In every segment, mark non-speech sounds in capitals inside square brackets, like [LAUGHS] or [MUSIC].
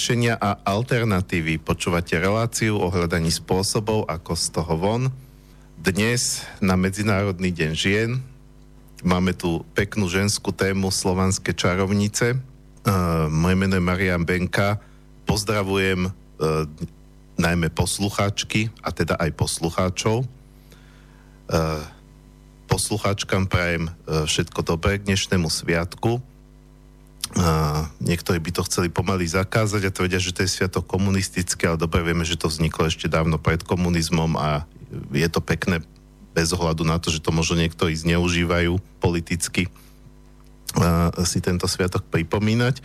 riešenia a alternatívy. Počúvate reláciu o hľadaní spôsobov, ako z toho von. Dnes na Medzinárodný deň žien máme tu peknú ženskú tému Slovanské čarovnice. Uh, moje meno je Marian Benka. Pozdravujem uh, najmä poslucháčky, a teda aj poslucháčov. Uh, poslucháčkam prajem uh, všetko dobré k dnešnému sviatku niektorí by to chceli pomaly zakázať a tvrdia, že to je sviatok komunistické, ale dobre vieme, že to vzniklo ešte dávno pred komunizmom a je to pekné bez ohľadu na to, že to možno niektorí zneužívajú politicky a si tento sviatok pripomínať.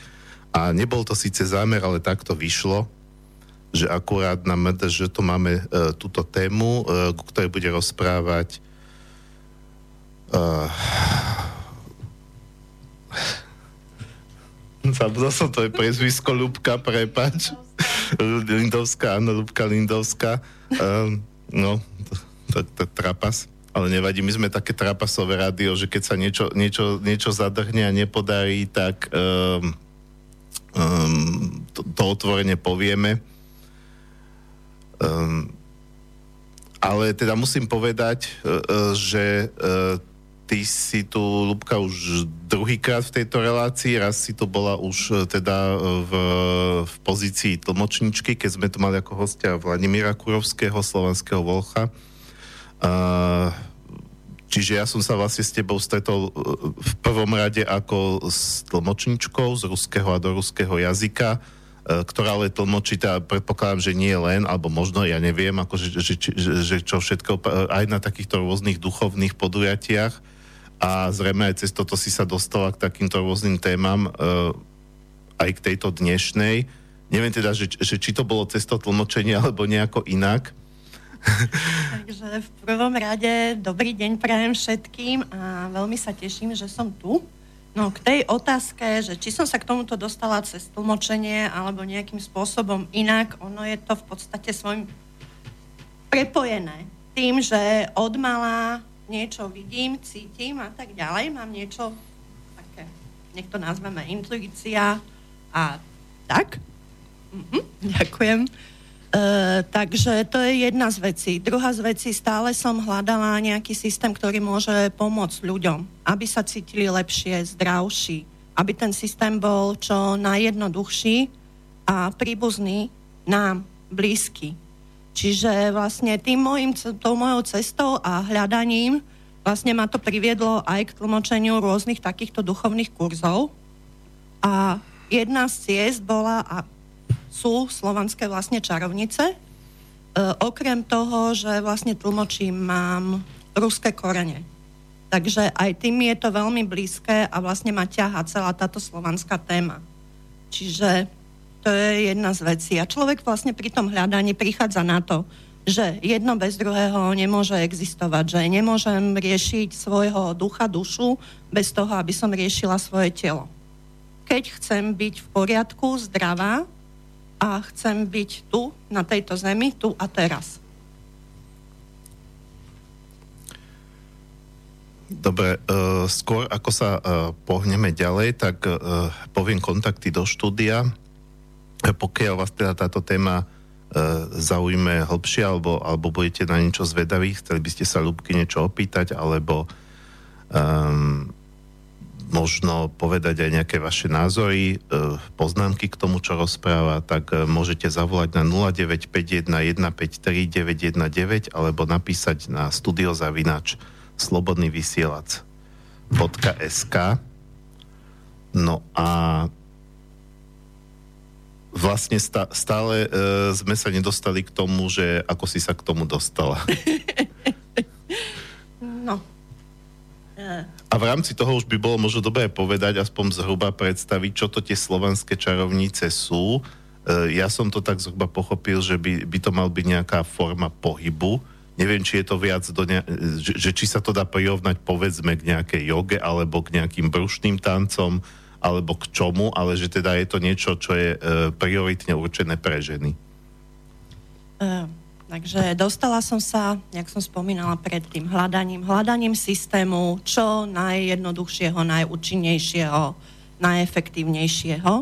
A nebol to síce zámer, ale takto vyšlo, že akurát na že tu máme e, túto tému, e, ktorej bude rozprávať e, Zabudol som to je prezvisko Lubka, prepač. Lindovská, áno, Lubka Lindovská. Um, no, to, to, to trapas. Ale nevadí, my sme také trapasové rádio, že keď sa niečo, niečo, niečo zadrhne a nepodarí, tak um, um, to, to otvorene povieme. Um, ale teda musím povedať, uh, uh, že uh, ty si tu, Lubka, už druhýkrát v tejto relácii, raz si to bola už e, teda e, v, v pozícii tlmočničky, keď sme tu mali ako hostia Vladimíra Kurovského, slovanského volcha. A, čiže ja som sa vlastne s tebou stretol e, v prvom rade ako s tlmočničkou z ruského a do ruského jazyka, ktorá ale tlmočí, tá, predpokladám, že nie len, alebo možno, ja neviem, ako že, že, že, že čo všetko, aj na takýchto rôznych duchovných podujatiach, a zrejme aj cez toto si sa dostala k takýmto rôznym témam, uh, aj k tejto dnešnej. Neviem teda, že, že či to bolo cez to alebo nejako inak. Takže v prvom rade dobrý deň prajem všetkým a veľmi sa teším, že som tu. No k tej otázke, že či som sa k tomuto dostala cez tlmočenie alebo nejakým spôsobom inak, ono je to v podstate svojim prepojené tým, že od mala niečo vidím, cítim a tak ďalej, mám niečo také, nech to nazveme intuícia a tak. Mhm, ďakujem. E, takže to je jedna z vecí. Druhá z vecí, stále som hľadala nejaký systém, ktorý môže pomôcť ľuďom, aby sa cítili lepšie, zdravší, aby ten systém bol čo najjednoduchší a príbuzný nám, blízky. Čiže vlastne tým mojim, tou mojou cestou a hľadaním vlastne ma to priviedlo aj k tlmočeniu rôznych takýchto duchovných kurzov. A jedna z ciest bola a sú slovanské vlastne čarovnice. E, okrem toho, že vlastne tlmočím, mám ruské korene. Takže aj tým je to veľmi blízke a vlastne ma ťaha celá táto slovanská téma. Čiže to je jedna z vecí. A človek vlastne pri tom hľadaní prichádza na to, že jedno bez druhého nemôže existovať, že nemôžem riešiť svojho ducha, dušu bez toho, aby som riešila svoje telo. Keď chcem byť v poriadku, zdravá a chcem byť tu, na tejto zemi, tu a teraz. Dobre, uh, skôr ako sa uh, pohneme ďalej, tak uh, poviem kontakty do štúdia pokiaľ vás teda táto téma e, zaujme hlbšie alebo, alebo budete na niečo zvedaví, chceli by ste sa ľubky niečo opýtať alebo um, možno povedať aj nejaké vaše názory, e, poznámky k tomu, čo rozpráva, tak e, môžete zavolať na 0951153919 alebo napísať na studiozavinač slobodný vysielač .sk No a vlastne stále uh, sme sa nedostali k tomu, že ako si sa k tomu dostala. no. A v rámci toho už by bolo možno dobré povedať, aspoň zhruba predstaviť, čo to tie slovanské čarovnice sú. Uh, ja som to tak zhruba pochopil, že by, by to mal byť nejaká forma pohybu. Neviem, či je to viac do ne- že, že či sa to dá prirovnať povedzme k nejakej joge alebo k nejakým brušným tancom, alebo k čomu, ale že teda je to niečo, čo je e, prioritne určené pre ženy. Uh, takže dostala som sa, jak som spomínala predtým, hľadaním, hľadaním systému čo najjednoduchšieho, najúčinnejšieho, najefektívnejšieho.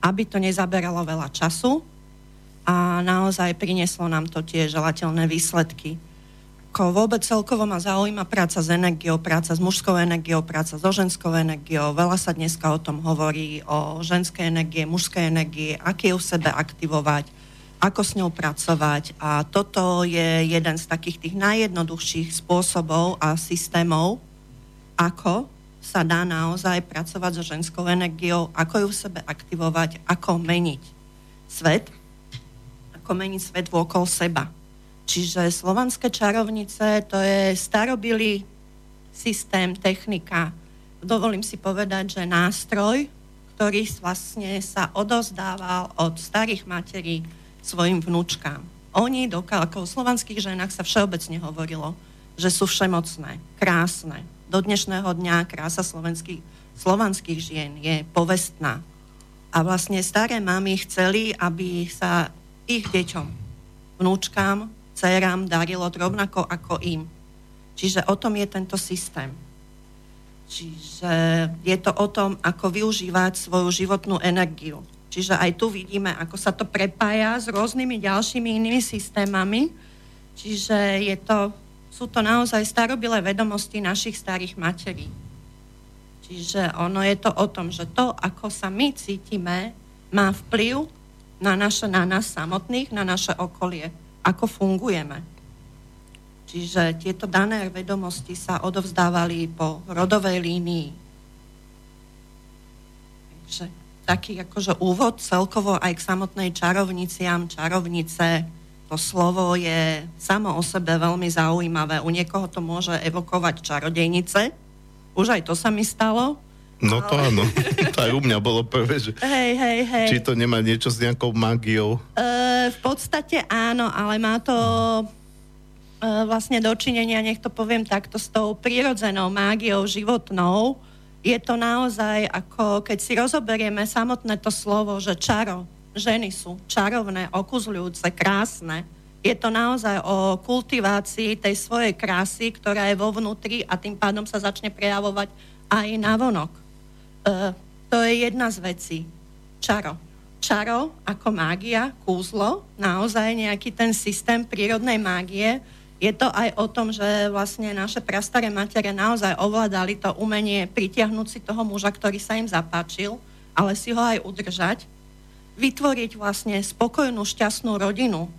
aby to nezaberalo veľa času a naozaj prinieslo nám to tie želateľné výsledky. Ko vôbec celkovo ma zaujíma práca s energiou, práca s mužskou energiou, práca so ženskou energiou. Veľa sa dneska o tom hovorí, o ženskej energie, mužskej energie, aké ju v sebe aktivovať, ako s ňou pracovať. A toto je jeden z takých tých najjednoduchších spôsobov a systémov, ako sa dá naozaj pracovať so ženskou energiou, ako ju v sebe aktivovať, ako meniť svet, ako meniť svet vôkol seba. Čiže slovanské čarovnice to je starobilý systém, technika. Dovolím si povedať, že nástroj, ktorý vlastne sa odozdával od starých materí svojim vnúčkám. Oni dokážu, v slovanských ženách sa všeobecne hovorilo, že sú všemocné, krásne. Do dnešného dňa krása slovenských, slovanských žien je povestná. A vlastne staré mamy chceli, aby sa ich deťom, vnúčkám, dcerám darilo rovnako ako im. Čiže o tom je tento systém. Čiže je to o tom, ako využívať svoju životnú energiu. Čiže aj tu vidíme, ako sa to prepája s rôznymi ďalšími inými systémami. Čiže je to, sú to naozaj starobilé vedomosti našich starých materí. Čiže ono je to o tom, že to, ako sa my cítime, má vplyv na, naše, na nás samotných, na naše okolie ako fungujeme. Čiže tieto dané vedomosti sa odovzdávali po rodovej línii. Takže taký akože úvod celkovo aj k samotnej čarovniciam, čarovnice, to slovo je samo o sebe veľmi zaujímavé. U niekoho to môže evokovať čarodejnice. Už aj to sa mi stalo. No to áno. [LAUGHS] To aj u mňa bolo prvé, že... Hej, hej, hej. Či to nemá niečo s nejakou magiou? Uh, v podstate áno, ale má to uh, vlastne dočinenia, nech to poviem takto, s tou prírodzenou mágiou životnou. Je to naozaj ako, keď si rozoberieme samotné to slovo, že čaro, ženy sú čarovné, okuzľujúce, krásne. Je to naozaj o kultivácii tej svojej krásy, ktorá je vo vnútri a tým pádom sa začne prejavovať aj na vonok. Uh, to je jedna z vecí. Čaro. Čaro ako mágia, kúzlo, naozaj nejaký ten systém prírodnej mágie. Je to aj o tom, že vlastne naše prastaré matere naozaj ovládali to umenie pritiahnuť si toho muža, ktorý sa im zapáčil, ale si ho aj udržať, vytvoriť vlastne spokojnú, šťastnú rodinu, e,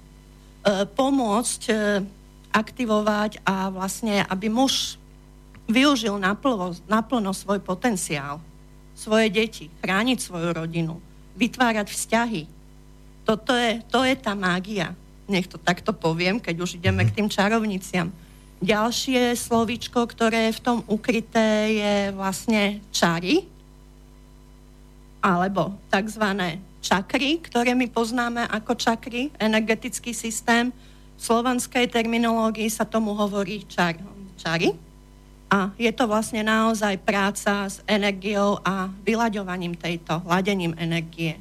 pomôcť e, aktivovať a vlastne, aby muž využil naplno, naplno svoj potenciál, svoje deti, chrániť svoju rodinu, vytvárať vzťahy. Toto je, to je tá mágia. Nech to takto poviem, keď už ideme k tým čarovniciam. Ďalšie slovičko, ktoré je v tom ukryté, je vlastne čary, alebo tzv. čakry, ktoré my poznáme ako čakry, energetický systém. V slovanskej terminológii sa tomu hovorí čar, čary. A je to vlastne naozaj práca s energiou a vyľaďovaním tejto, ladením energie.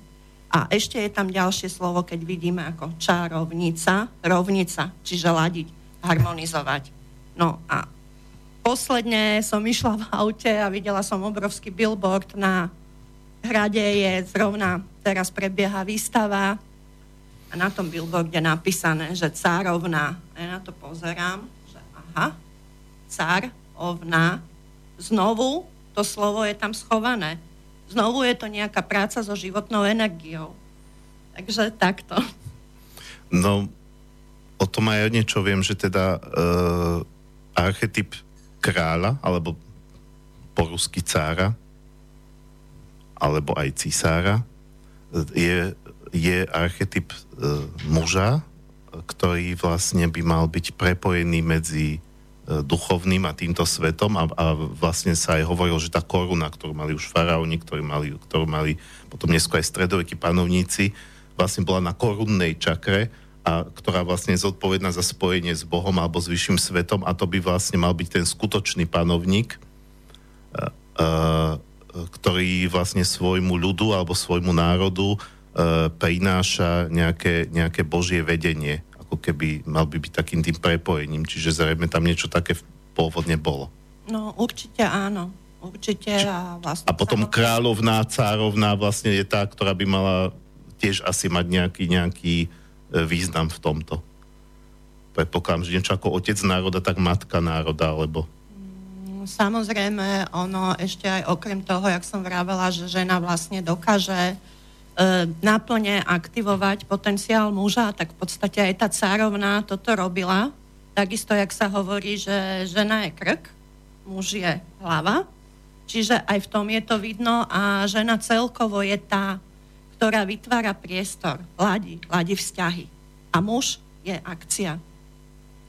A ešte je tam ďalšie slovo, keď vidíme ako čarovnica, rovnica, čiže ladiť, harmonizovať. No a posledne som išla v aute a videla som obrovský billboard na hrade je zrovna, teraz prebieha výstava a na tom billboarde napísané, že cárovna. Ja na to pozerám, že aha, cár ovna, znovu to slovo je tam schované. Znovu je to nejaká práca so životnou energiou. Takže takto. No, o tom aj niečo viem, že teda uh, archetyp kráľa, alebo po rusky cára, alebo aj cisára, je, je archetyp uh, muža, ktorý vlastne by mal byť prepojený medzi duchovným a týmto svetom a, a vlastne sa aj hovorilo, že tá koruna, ktorú mali už faraóni, ktorú mali, ktorú mali potom neskôr aj stredovekí panovníci, vlastne bola na korunnej čakre, a ktorá vlastne je zodpovedná za spojenie s Bohom alebo s vyšším svetom a to by vlastne mal byť ten skutočný panovník, ktorý vlastne svojmu ľudu alebo svojmu národu prináša nejaké, nejaké božie vedenie ako keby mal by byť takým tým prepojením, čiže zrejme tam niečo také pôvodne bolo. No určite áno. určite. A, vlastne a potom samotný... kráľovná, cárovná vlastne je tá, ktorá by mala tiež asi mať nejaký, nejaký e, význam v tomto. Predpokladám, že niečo ako otec národa, tak matka národa, alebo... Mm, samozrejme, ono ešte aj okrem toho, jak som vravela, že žena vlastne dokáže e, naplne aktivovať potenciál muža, tak v podstate aj tá cárovná toto robila. Takisto, jak sa hovorí, že žena je krk, muž je hlava, Čiže aj v tom je to vidno a žena celkovo je tá, ktorá vytvára priestor, ladí, ladí vzťahy. A muž je akcia.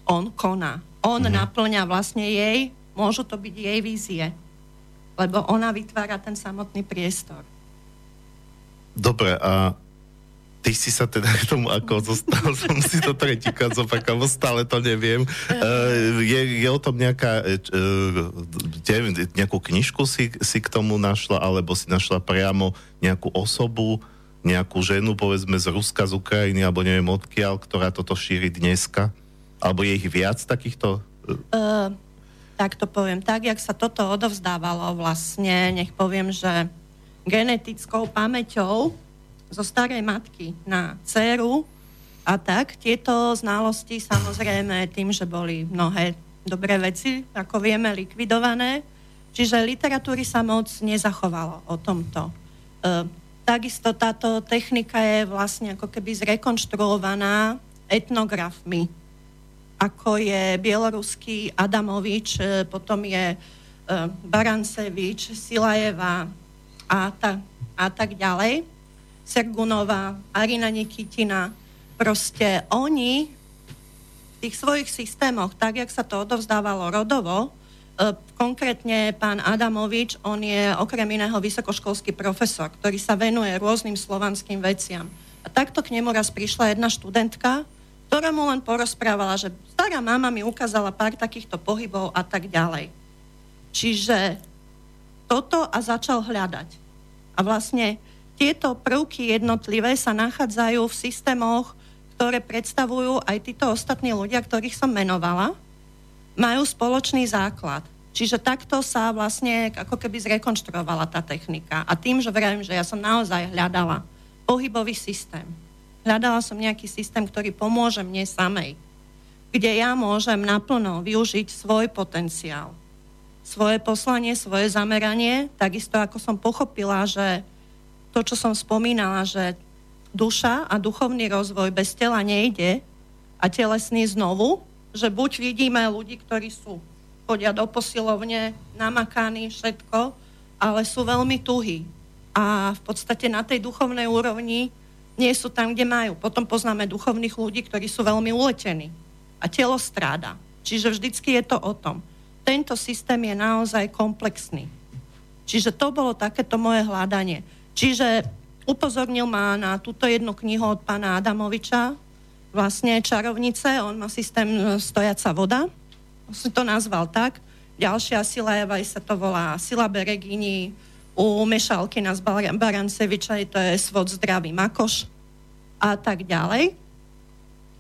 On koná. On mm. naplňa vlastne jej, môžu to byť jej vízie, lebo ona vytvára ten samotný priestor. Dobre, a ty si sa teda k tomu ako zostal, [LAUGHS] som si to tretíkrát zopakoval, stále to neviem. Uh, je, je o tom nejaká, uh, nejakú knižku si, si k tomu našla, alebo si našla priamo nejakú osobu, nejakú ženu, povedzme z Ruska, z Ukrajiny, alebo neviem odkiaľ, ktorá toto šíri dneska? Alebo je ich viac takýchto? Uh, tak to poviem. Tak, jak sa toto odovzdávalo vlastne, nech poviem, že genetickou pamäťou zo starej matky na dceru a tak. Tieto znalosti samozrejme tým, že boli mnohé dobré veci, ako vieme, likvidované. Čiže literatúry sa moc nezachovalo o tomto. E, takisto táto technika je vlastne ako keby zrekonštruovaná etnografmi, ako je bieloruský Adamovič, e, potom je e, Barancevič, Silajeva a, ta, a tak ďalej. Sergunová, Arina Nikitina, proste oni v tých svojich systémoch, tak jak sa to odovzdávalo rodovo, e, konkrétne pán Adamovič, on je okrem iného vysokoškolský profesor, ktorý sa venuje rôznym slovanským veciam. A takto k nemu raz prišla jedna študentka, ktorá mu len porozprávala, že stará mama mi ukázala pár takýchto pohybov a tak ďalej. Čiže toto a začal hľadať. A vlastne tieto prvky jednotlivé sa nachádzajú v systémoch, ktoré predstavujú aj títo ostatní ľudia, ktorých som menovala, majú spoločný základ. Čiže takto sa vlastne ako keby zrekonštruovala tá technika. A tým, že verím, že ja som naozaj hľadala pohybový systém. Hľadala som nejaký systém, ktorý pomôže mne samej, kde ja môžem naplno využiť svoj potenciál, svoje poslanie, svoje zameranie, takisto ako som pochopila, že to, čo som spomínala, že duša a duchovný rozvoj bez tela nejde a telesný znovu, že buď vidíme ľudí, ktorí sú, chodia do posilovne, namakaní, všetko, ale sú veľmi tuhí. A v podstate na tej duchovnej úrovni nie sú tam, kde majú. Potom poznáme duchovných ľudí, ktorí sú veľmi uletení. A telo stráda. Čiže vždycky je to o tom. Tento systém je naozaj komplexný. Čiže to bolo takéto moje hľadanie. Čiže upozornil ma na túto jednu knihu od pána Adamoviča, vlastne čarovnice, on má systém e, stojaca voda, si to nazval tak. Ďalšia sila Evaj sa to volá sila Beregini, u Mešalky z Baranceviča to je svod zdravý makoš a tak ďalej.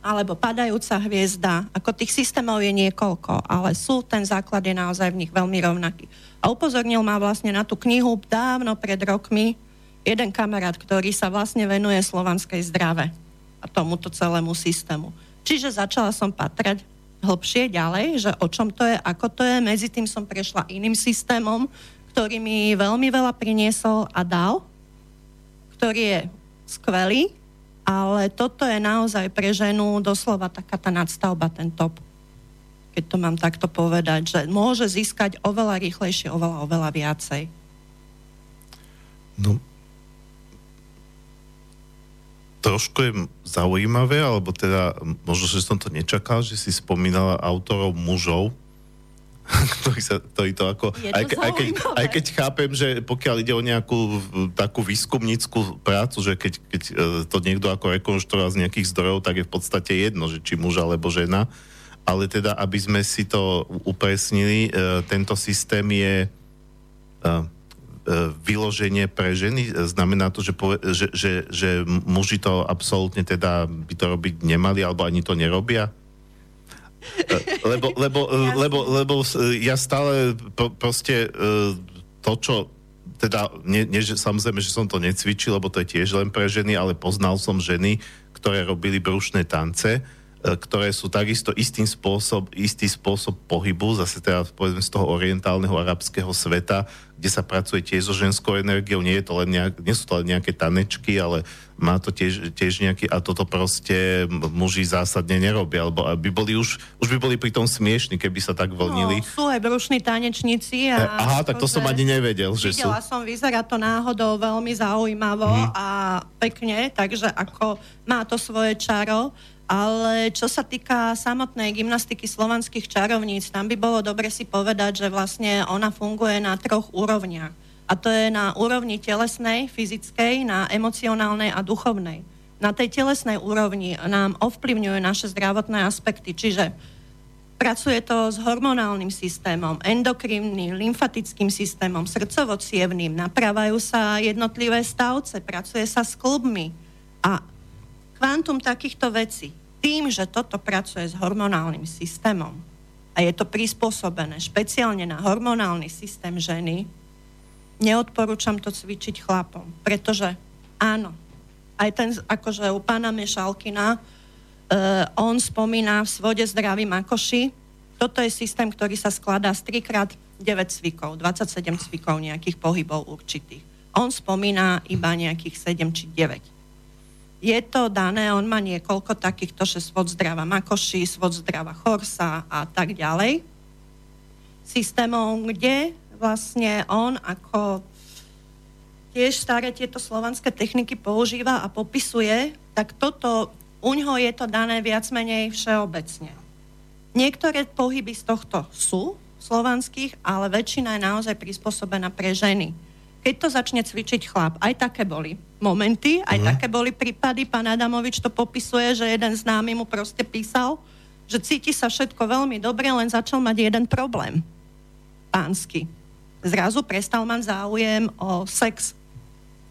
Alebo padajúca hviezda, ako tých systémov je niekoľko, ale sú, ten základ je naozaj v nich veľmi rovnaký. A upozornil ma vlastne na tú knihu dávno pred rokmi, jeden kamarát, ktorý sa vlastne venuje slovanskej zdrave a tomuto celému systému. Čiže začala som patrať hlbšie ďalej, že o čom to je, ako to je. Medzi tým som prešla iným systémom, ktorý mi veľmi veľa priniesol a dal, ktorý je skvelý, ale toto je naozaj pre ženu doslova taká tá nadstavba, ten top. Keď to mám takto povedať, že môže získať oveľa rýchlejšie, oveľa, oveľa viacej. No, trošku je zaujímavé, alebo teda možno, že som to nečakal, že si spomínala autorov mužov, [LAUGHS] ktorí, sa, ktorí to ako... Je to aj, ke, aj, keď, aj keď chápem, že pokiaľ ide o nejakú takú výskumníckú prácu, že keď, keď e, to niekto ako rekonštruoval z nejakých zdrojov, tak je v podstate jedno, že či muž alebo žena. Ale teda, aby sme si to upresnili, e, tento systém je e, vyloženie pre ženy? Znamená to, že, pove, že, že, že muži to absolútne teda by to robiť nemali, alebo ani to nerobia? E, lebo, lebo, lebo, lebo ja stále proste e, to, čo teda, nie, nie, že, samozrejme, že som to necvičil, lebo to je tiež len pre ženy, ale poznal som ženy, ktoré robili brušné tance, E, ktoré sú takisto istým spôsob, istý spôsob pohybu, zase teda povedzme z toho orientálneho arabského sveta, kde sa pracuje tiež so ženskou energiou, nie, je to len nejak, nie sú to len nejaké tanečky, ale má to tiež, tiež nejaký, a toto proste muži zásadne nerobia, alebo by boli už, už by boli pri tom smiešni, keby sa tak vlnili. No, sú aj brušní tanečníci. A e, Aha, tak to som ani nevedel, že sú. som, vyzerá to náhodou veľmi zaujímavo hmm. a pekne, takže ako má to svoje čaro. Ale čo sa týka samotnej gymnastiky slovanských čarovníc, tam by bolo dobre si povedať, že vlastne ona funguje na troch úrovniach. A to je na úrovni telesnej, fyzickej, na emocionálnej a duchovnej. Na tej telesnej úrovni nám ovplyvňujú naše zdravotné aspekty, čiže pracuje to s hormonálnym systémom, endokrínnym, lymfatickým systémom, srdcovo napravajú sa jednotlivé stavce, pracuje sa s klubmi a kvantum takýchto vecí tým, že toto pracuje s hormonálnym systémom. A je to prispôsobené špeciálne na hormonálny systém ženy, neodporúčam to cvičiť chlapom, pretože áno, aj ten, akože u pána Mešalkina, uh, on spomína v svode zdraví makoši, toto je systém, ktorý sa skladá z 3 krát 9 cvikov, 27 cvikov nejakých pohybov určitých. On spomína iba nejakých 7 či 9 je to dané, on má niekoľko takýchto, že svod zdrava Makoši, svod zdrava Chorsa a tak ďalej. Systémov, kde vlastne on ako tiež staré tieto slovanské techniky používa a popisuje, tak toto, u ňoho je to dané viac menej všeobecne. Niektoré pohyby z tohto sú slovanských, ale väčšina je naozaj prispôsobená pre ženy keď to začne cvičiť chlap, aj také boli momenty, aj mm. také boli prípady, pán Adamovič to popisuje, že jeden známy mu proste písal, že cíti sa všetko veľmi dobre, len začal mať jeden problém. Pánsky. Zrazu prestal mať záujem o sex.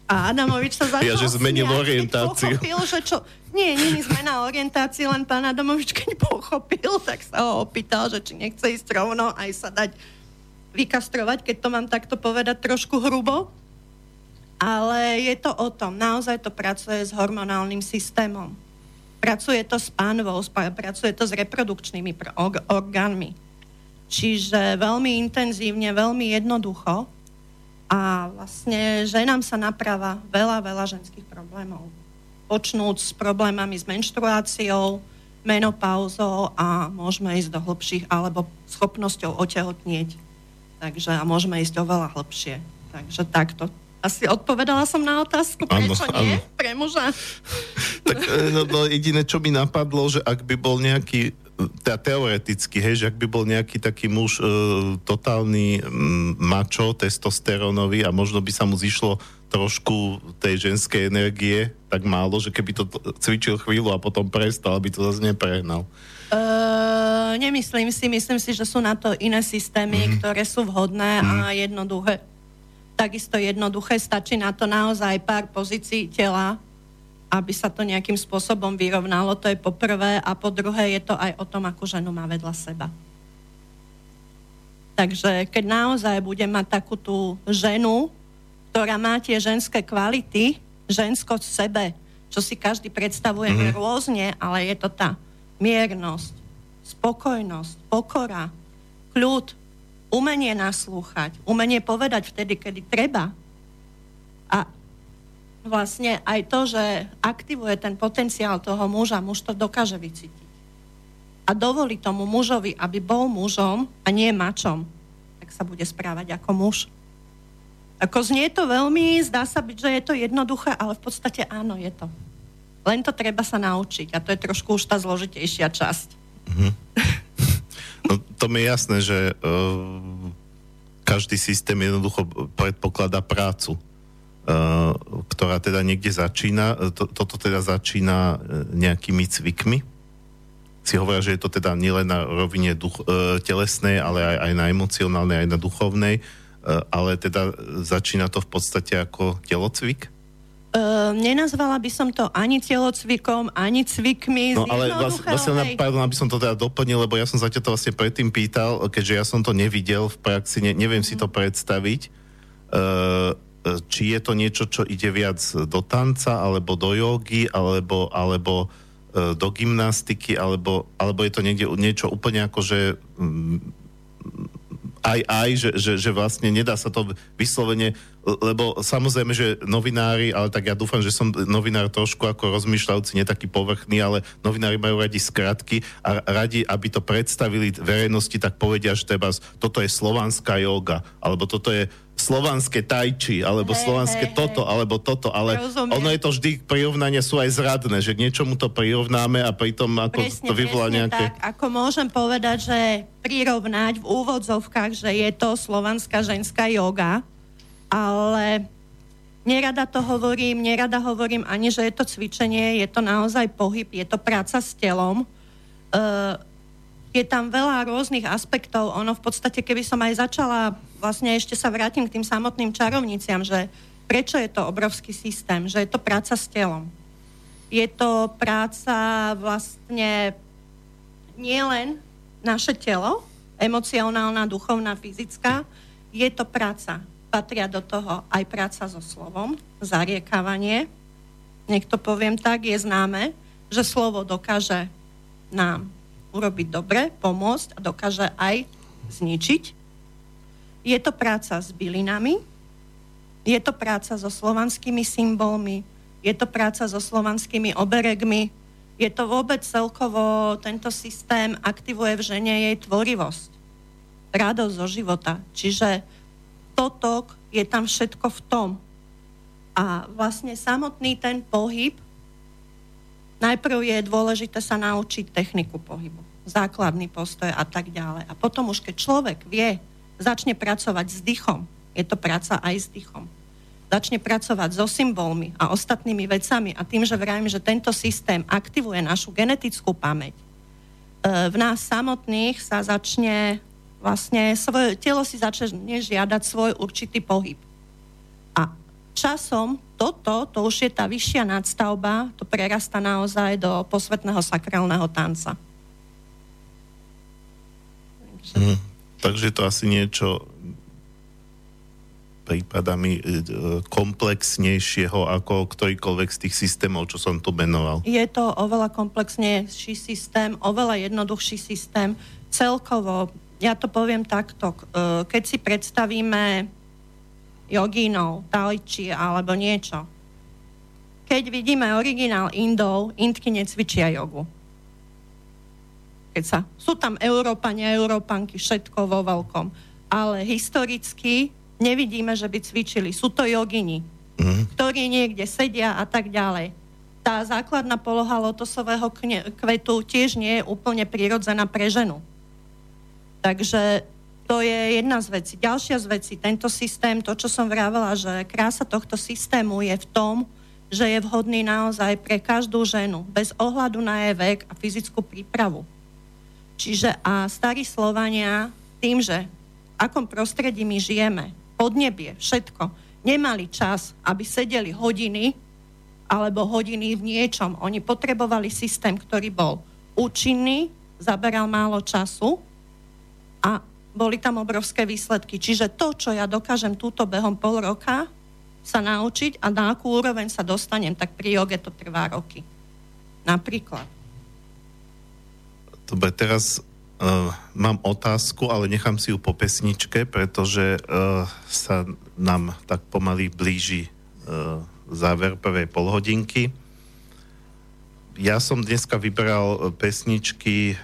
A Adamovič sa [LAUGHS] začal Ja, že zmenil smiať, orientáciu. Pochopil, že čo... Nie, nie je zmena orientácie, len pán Adamovič, keď pochopil, [LAUGHS] tak sa ho opýtal, že či nechce ísť rovno aj sa dať vykastrovať, keď to mám takto povedať trošku hrubo. Ale je to o tom, naozaj to pracuje s hormonálnym systémom. Pracuje to s pánvou, pracuje to s reprodukčnými orgánmi. Čiže veľmi intenzívne, veľmi jednoducho a vlastne ženám sa naprava veľa, veľa ženských problémov. Počnúť s problémami s menštruáciou, menopauzou a môžeme ísť do hlbších alebo schopnosťou otehotnieť Takže a môžeme ísť oveľa hlbšie. Takže takto. Asi odpovedala som na otázku, prečo ano, nie? Ano. Pre muža. tak e, no, no, jediné, čo mi napadlo, že ak by bol nejaký teda teoreticky, hej, že ak by bol nejaký taký muž e, totálny m, mačo, testosterónový a možno by sa mu zišlo trošku tej ženskej energie tak málo, že keby to cvičil chvíľu a potom prestal, aby to zase neprehnal. Uh, nemyslím si, myslím si, že sú na to iné systémy, mm-hmm. ktoré sú vhodné mm-hmm. a mhm. jednoduché. Takisto jednoduché, stačí na to naozaj pár pozícií tela, aby sa to nejakým spôsobom vyrovnalo, to je po prvé, a po druhé je to aj o tom, akú ženu má vedľa seba. Takže keď naozaj bude mať takú tú ženu, ktorá má tie ženské kvality, žensko v sebe, čo si každý predstavuje mm-hmm. rôzne, ale je to tá miernosť, spokojnosť, pokora, kľud, umenie naslúchať, umenie povedať vtedy, kedy treba. A vlastne aj to, že aktivuje ten potenciál toho muža, muž to dokáže vycítiť. A dovolí tomu mužovi, aby bol mužom a nie mačom, tak sa bude správať ako muž. Ako znie to veľmi, zdá sa byť, že je to jednoduché, ale v podstate áno, je to. Len to treba sa naučiť a to je trošku už tá zložitejšia časť. Mm-hmm. [LAUGHS] No, to mi je jasné, že uh, každý systém jednoducho predpokladá prácu, uh, ktorá teda niekde začína. To, toto teda začína nejakými cvikmi. Si hovoria, že je to teda nielen na rovine duch, uh, telesnej, ale aj, aj na emocionálnej, aj na duchovnej, uh, ale teda začína to v podstate ako telocvik? Uh, nenazvala by som to ani telocvikom, ani cvikmi. No ale vlastne, pardon, aby som to teda doplnil, lebo ja som sa ťa to vlastne predtým pýtal, keďže ja som to nevidel v praxi, ne, neviem mm. si to mhm. predstaviť. či je to niečo, čo ide viac do tanca, alebo do jogy, alebo, alebo do gymnastiky, alebo, alebo je to niekde niečo úplne ako, že mm, aj aj, že, že, že vlastne nedá sa to vyslovene, lebo samozrejme, že novinári, ale tak ja dúfam, že som novinár trošku ako rozmýšľajúci, nie taký povrchný, ale novinári majú radi skratky a radi, aby to predstavili verejnosti, tak povedia, že teba, toto je slovanská yoga, alebo toto je slovanské tajči, alebo hey, slovanské hey, toto, alebo toto, ale Rozumiem. ono je to vždy, prirovnania sú aj zradné, že k niečomu to prirovnáme a pritom ako presne, to vyvolá nejaké... tak, ako môžem povedať, že prirovnať v úvodzovkách, že je to slovanská ženská yoga, ale nerada to hovorím, nerada hovorím ani, že je to cvičenie, je to naozaj pohyb, je to práca s telom. Uh, je tam veľa rôznych aspektov. Ono v podstate, keby som aj začala, vlastne ešte sa vrátim k tým samotným čarovniciam, že prečo je to obrovský systém, že je to práca s telom. Je to práca vlastne nielen naše telo, emocionálna, duchovná, fyzická, je to práca. Patria do toho aj práca so slovom, zariekávanie. Nech to poviem tak, je známe, že slovo dokáže nám urobiť dobre, pomôcť a dokáže aj zničiť. Je to práca s bylinami, je to práca so slovanskými symbolmi, je to práca so slovanskými oberegmi, je to vôbec celkovo, tento systém aktivuje v žene jej tvorivosť, radosť zo života. Čiže toto je tam všetko v tom. A vlastne samotný ten pohyb Najprv je dôležité sa naučiť techniku pohybu, základný postoj a tak ďalej. A potom už keď človek vie, začne pracovať s dýchom, je to práca aj s dýchom, začne pracovať so symbolmi a ostatnými vecami a tým, že vravím, že tento systém aktivuje našu genetickú pamäť, e, v nás samotných sa začne vlastne svoje telo si začne žiadať svoj určitý pohyb. A časom toto, to už je tá vyššia nadstavba, to prerasta naozaj do posvetného sakrálneho tanca. Takže... Mm, takže to asi niečo prípadami e, komplexnejšieho ako ktorýkoľvek z tých systémov, čo som tu menoval. Je to oveľa komplexnejší systém, oveľa jednoduchší systém. Celkovo, ja to poviem takto, e, keď si predstavíme jogínov, taliči alebo niečo. Keď vidíme originál Indov, Indky necvičia jogu. Keď sa, sú tam Európania, Európanky, všetko vo veľkom. Ale historicky nevidíme, že by cvičili. Sú to jogini, mm. ktorí niekde sedia a tak ďalej. Tá základná poloha lotosového kvetu tiež nie je úplne prirodzená pre ženu. Takže to je jedna z vecí. Ďalšia z vecí, tento systém, to, čo som vravela, že krása tohto systému je v tom, že je vhodný naozaj pre každú ženu, bez ohľadu na jej vek a fyzickú prípravu. Čiže a starí Slovania tým, že v akom prostredí my žijeme, podnebie, všetko, nemali čas, aby sedeli hodiny alebo hodiny v niečom. Oni potrebovali systém, ktorý bol účinný, zaberal málo času a boli tam obrovské výsledky. Čiže to, čo ja dokážem túto behom pol roka sa naučiť a na akú úroveň sa dostanem, tak pri joge to trvá roky. Napríklad. Dobre, teraz uh, mám otázku, ale nechám si ju po pesničke, pretože uh, sa nám tak pomaly blíži uh, záver prvej polhodinky. Ja som dneska vybral pesničky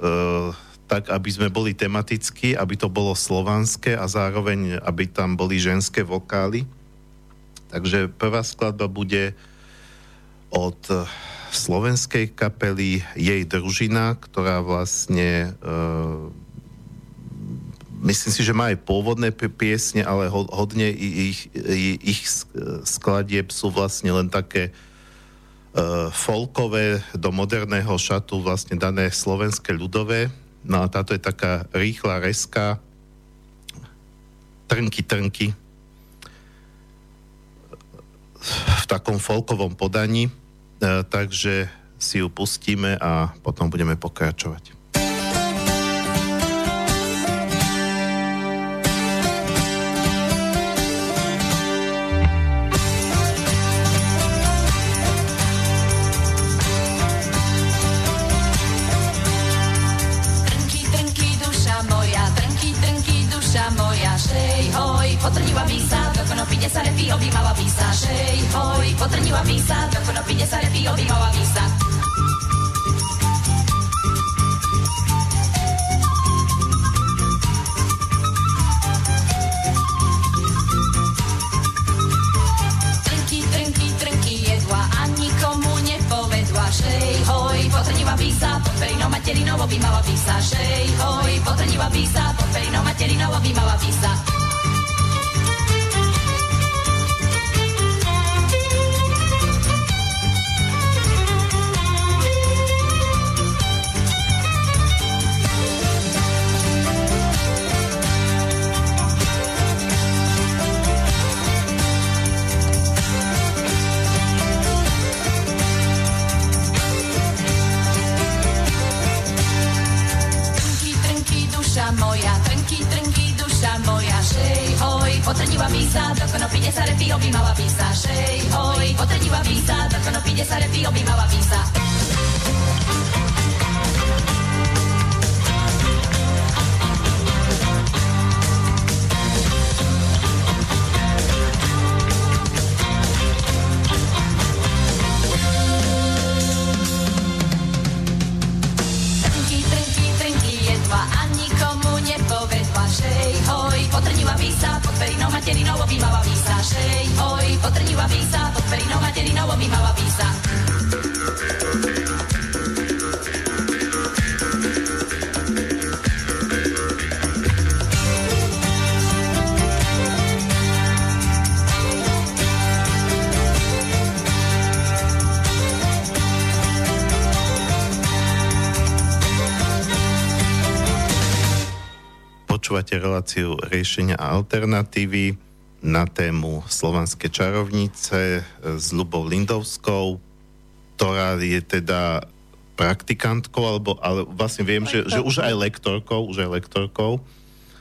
uh, tak aby sme boli tematicky, aby to bolo slovanské a zároveň, aby tam boli ženské vokály. Takže prvá skladba bude od slovenskej kapely Jej družina, ktorá vlastne e, myslím si, že má aj pôvodné piesne, ale hodne ich, ich, skladieb sú vlastne len také e, folkové do moderného šatu vlastne dané slovenské ľudové No a táto je taká rýchla reska, trnky, trnky, v takom folkovom podaní, e, takže si ju pustíme a potom budeme pokračovať. Potrniła visa, do konopy sa repí, objímava visa. Šej, hoj, potrniva víza, pod perinou materinou objímava víza. Šej, hoj, potrniva víza, pod perinou materinou objímava víza. Potrniła visa, do konopide sa repí, objímava visa. Šej, hoj, potrniła visa, do konopide sa repí, objímava visa. Perinou materinou objímava vísa. Šej, hoj, potrniva vísa, pod perinou materinou objímava vísa. Počúvate reláciu riešenia a alternatívy na tému Slovanské čarovnice s Ľubou Lindovskou, ktorá je teda praktikantkou, alebo ale vlastne viem, že, že už aj lektorkou, už aj lektorkou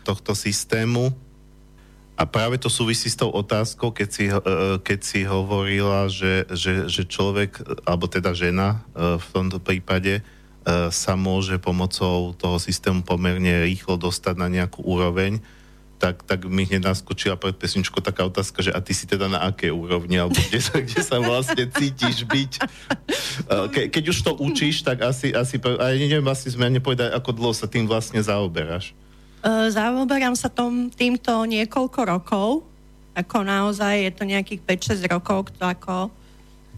tohto systému. A práve to súvisí s tou otázkou, keď si, e, keď si hovorila, že, že, že človek, alebo teda žena e, v tomto prípade, sa môže pomocou toho systému pomerne rýchlo dostať na nejakú úroveň, tak, tak mi hneď naskočila pred pesničkou taká otázka, že a ty si teda na aké úrovni, alebo kde sa, kde sa vlastne cítiš byť. E, ke, keď už to učíš, tak asi, asi a neviem vlastne sme nepovedať, ako dlho sa tým vlastne zaoberáš. E, zaoberám sa tom, týmto niekoľko rokov, ako naozaj je to nejakých 5-6 rokov, to ako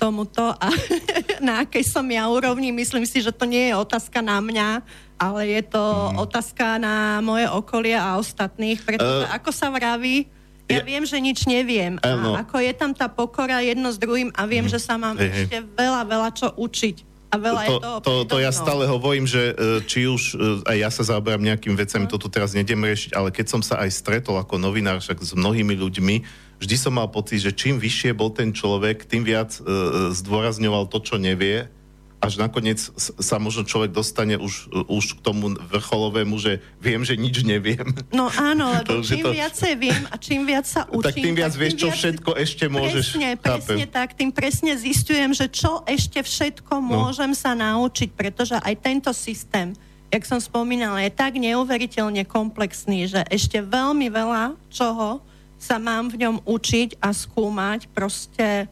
tomuto a [LAUGHS] na akej som ja úrovni. Myslím si, že to nie je otázka na mňa, ale je to mm. otázka na moje okolie a ostatných, pretože uh, ako sa vraví, ja, ja viem, že nič neviem. A no. ako je tam tá pokora jedno s druhým a viem, mm. že sa mám hey, ešte veľa, veľa čo učiť. A veľa to, je toho to, to ja stále hovorím, že e, či už e, aj ja sa zaoberám nejakým vecami, no. to tu teraz nedem riešiť, ale keď som sa aj stretol ako novinár však s mnohými ľuďmi, vždy som mal pocit, že čím vyššie bol ten človek, tým viac uh, zdôrazňoval to, čo nevie, až nakoniec sa možno človek dostane už, už k tomu vrcholovému, že viem, že nič neviem. No áno, [LAUGHS] lebo to, čím to... viacej viem a čím viac sa učím... Tak tým viac vieš, čo viac... všetko ešte môžeš... Presne, presne tak, tým presne zistujem, že čo ešte všetko no. môžem sa naučiť, pretože aj tento systém, jak som spomínala, je tak neuveriteľne komplexný, že ešte veľmi veľa čoho sa mám v ňom učiť a skúmať proste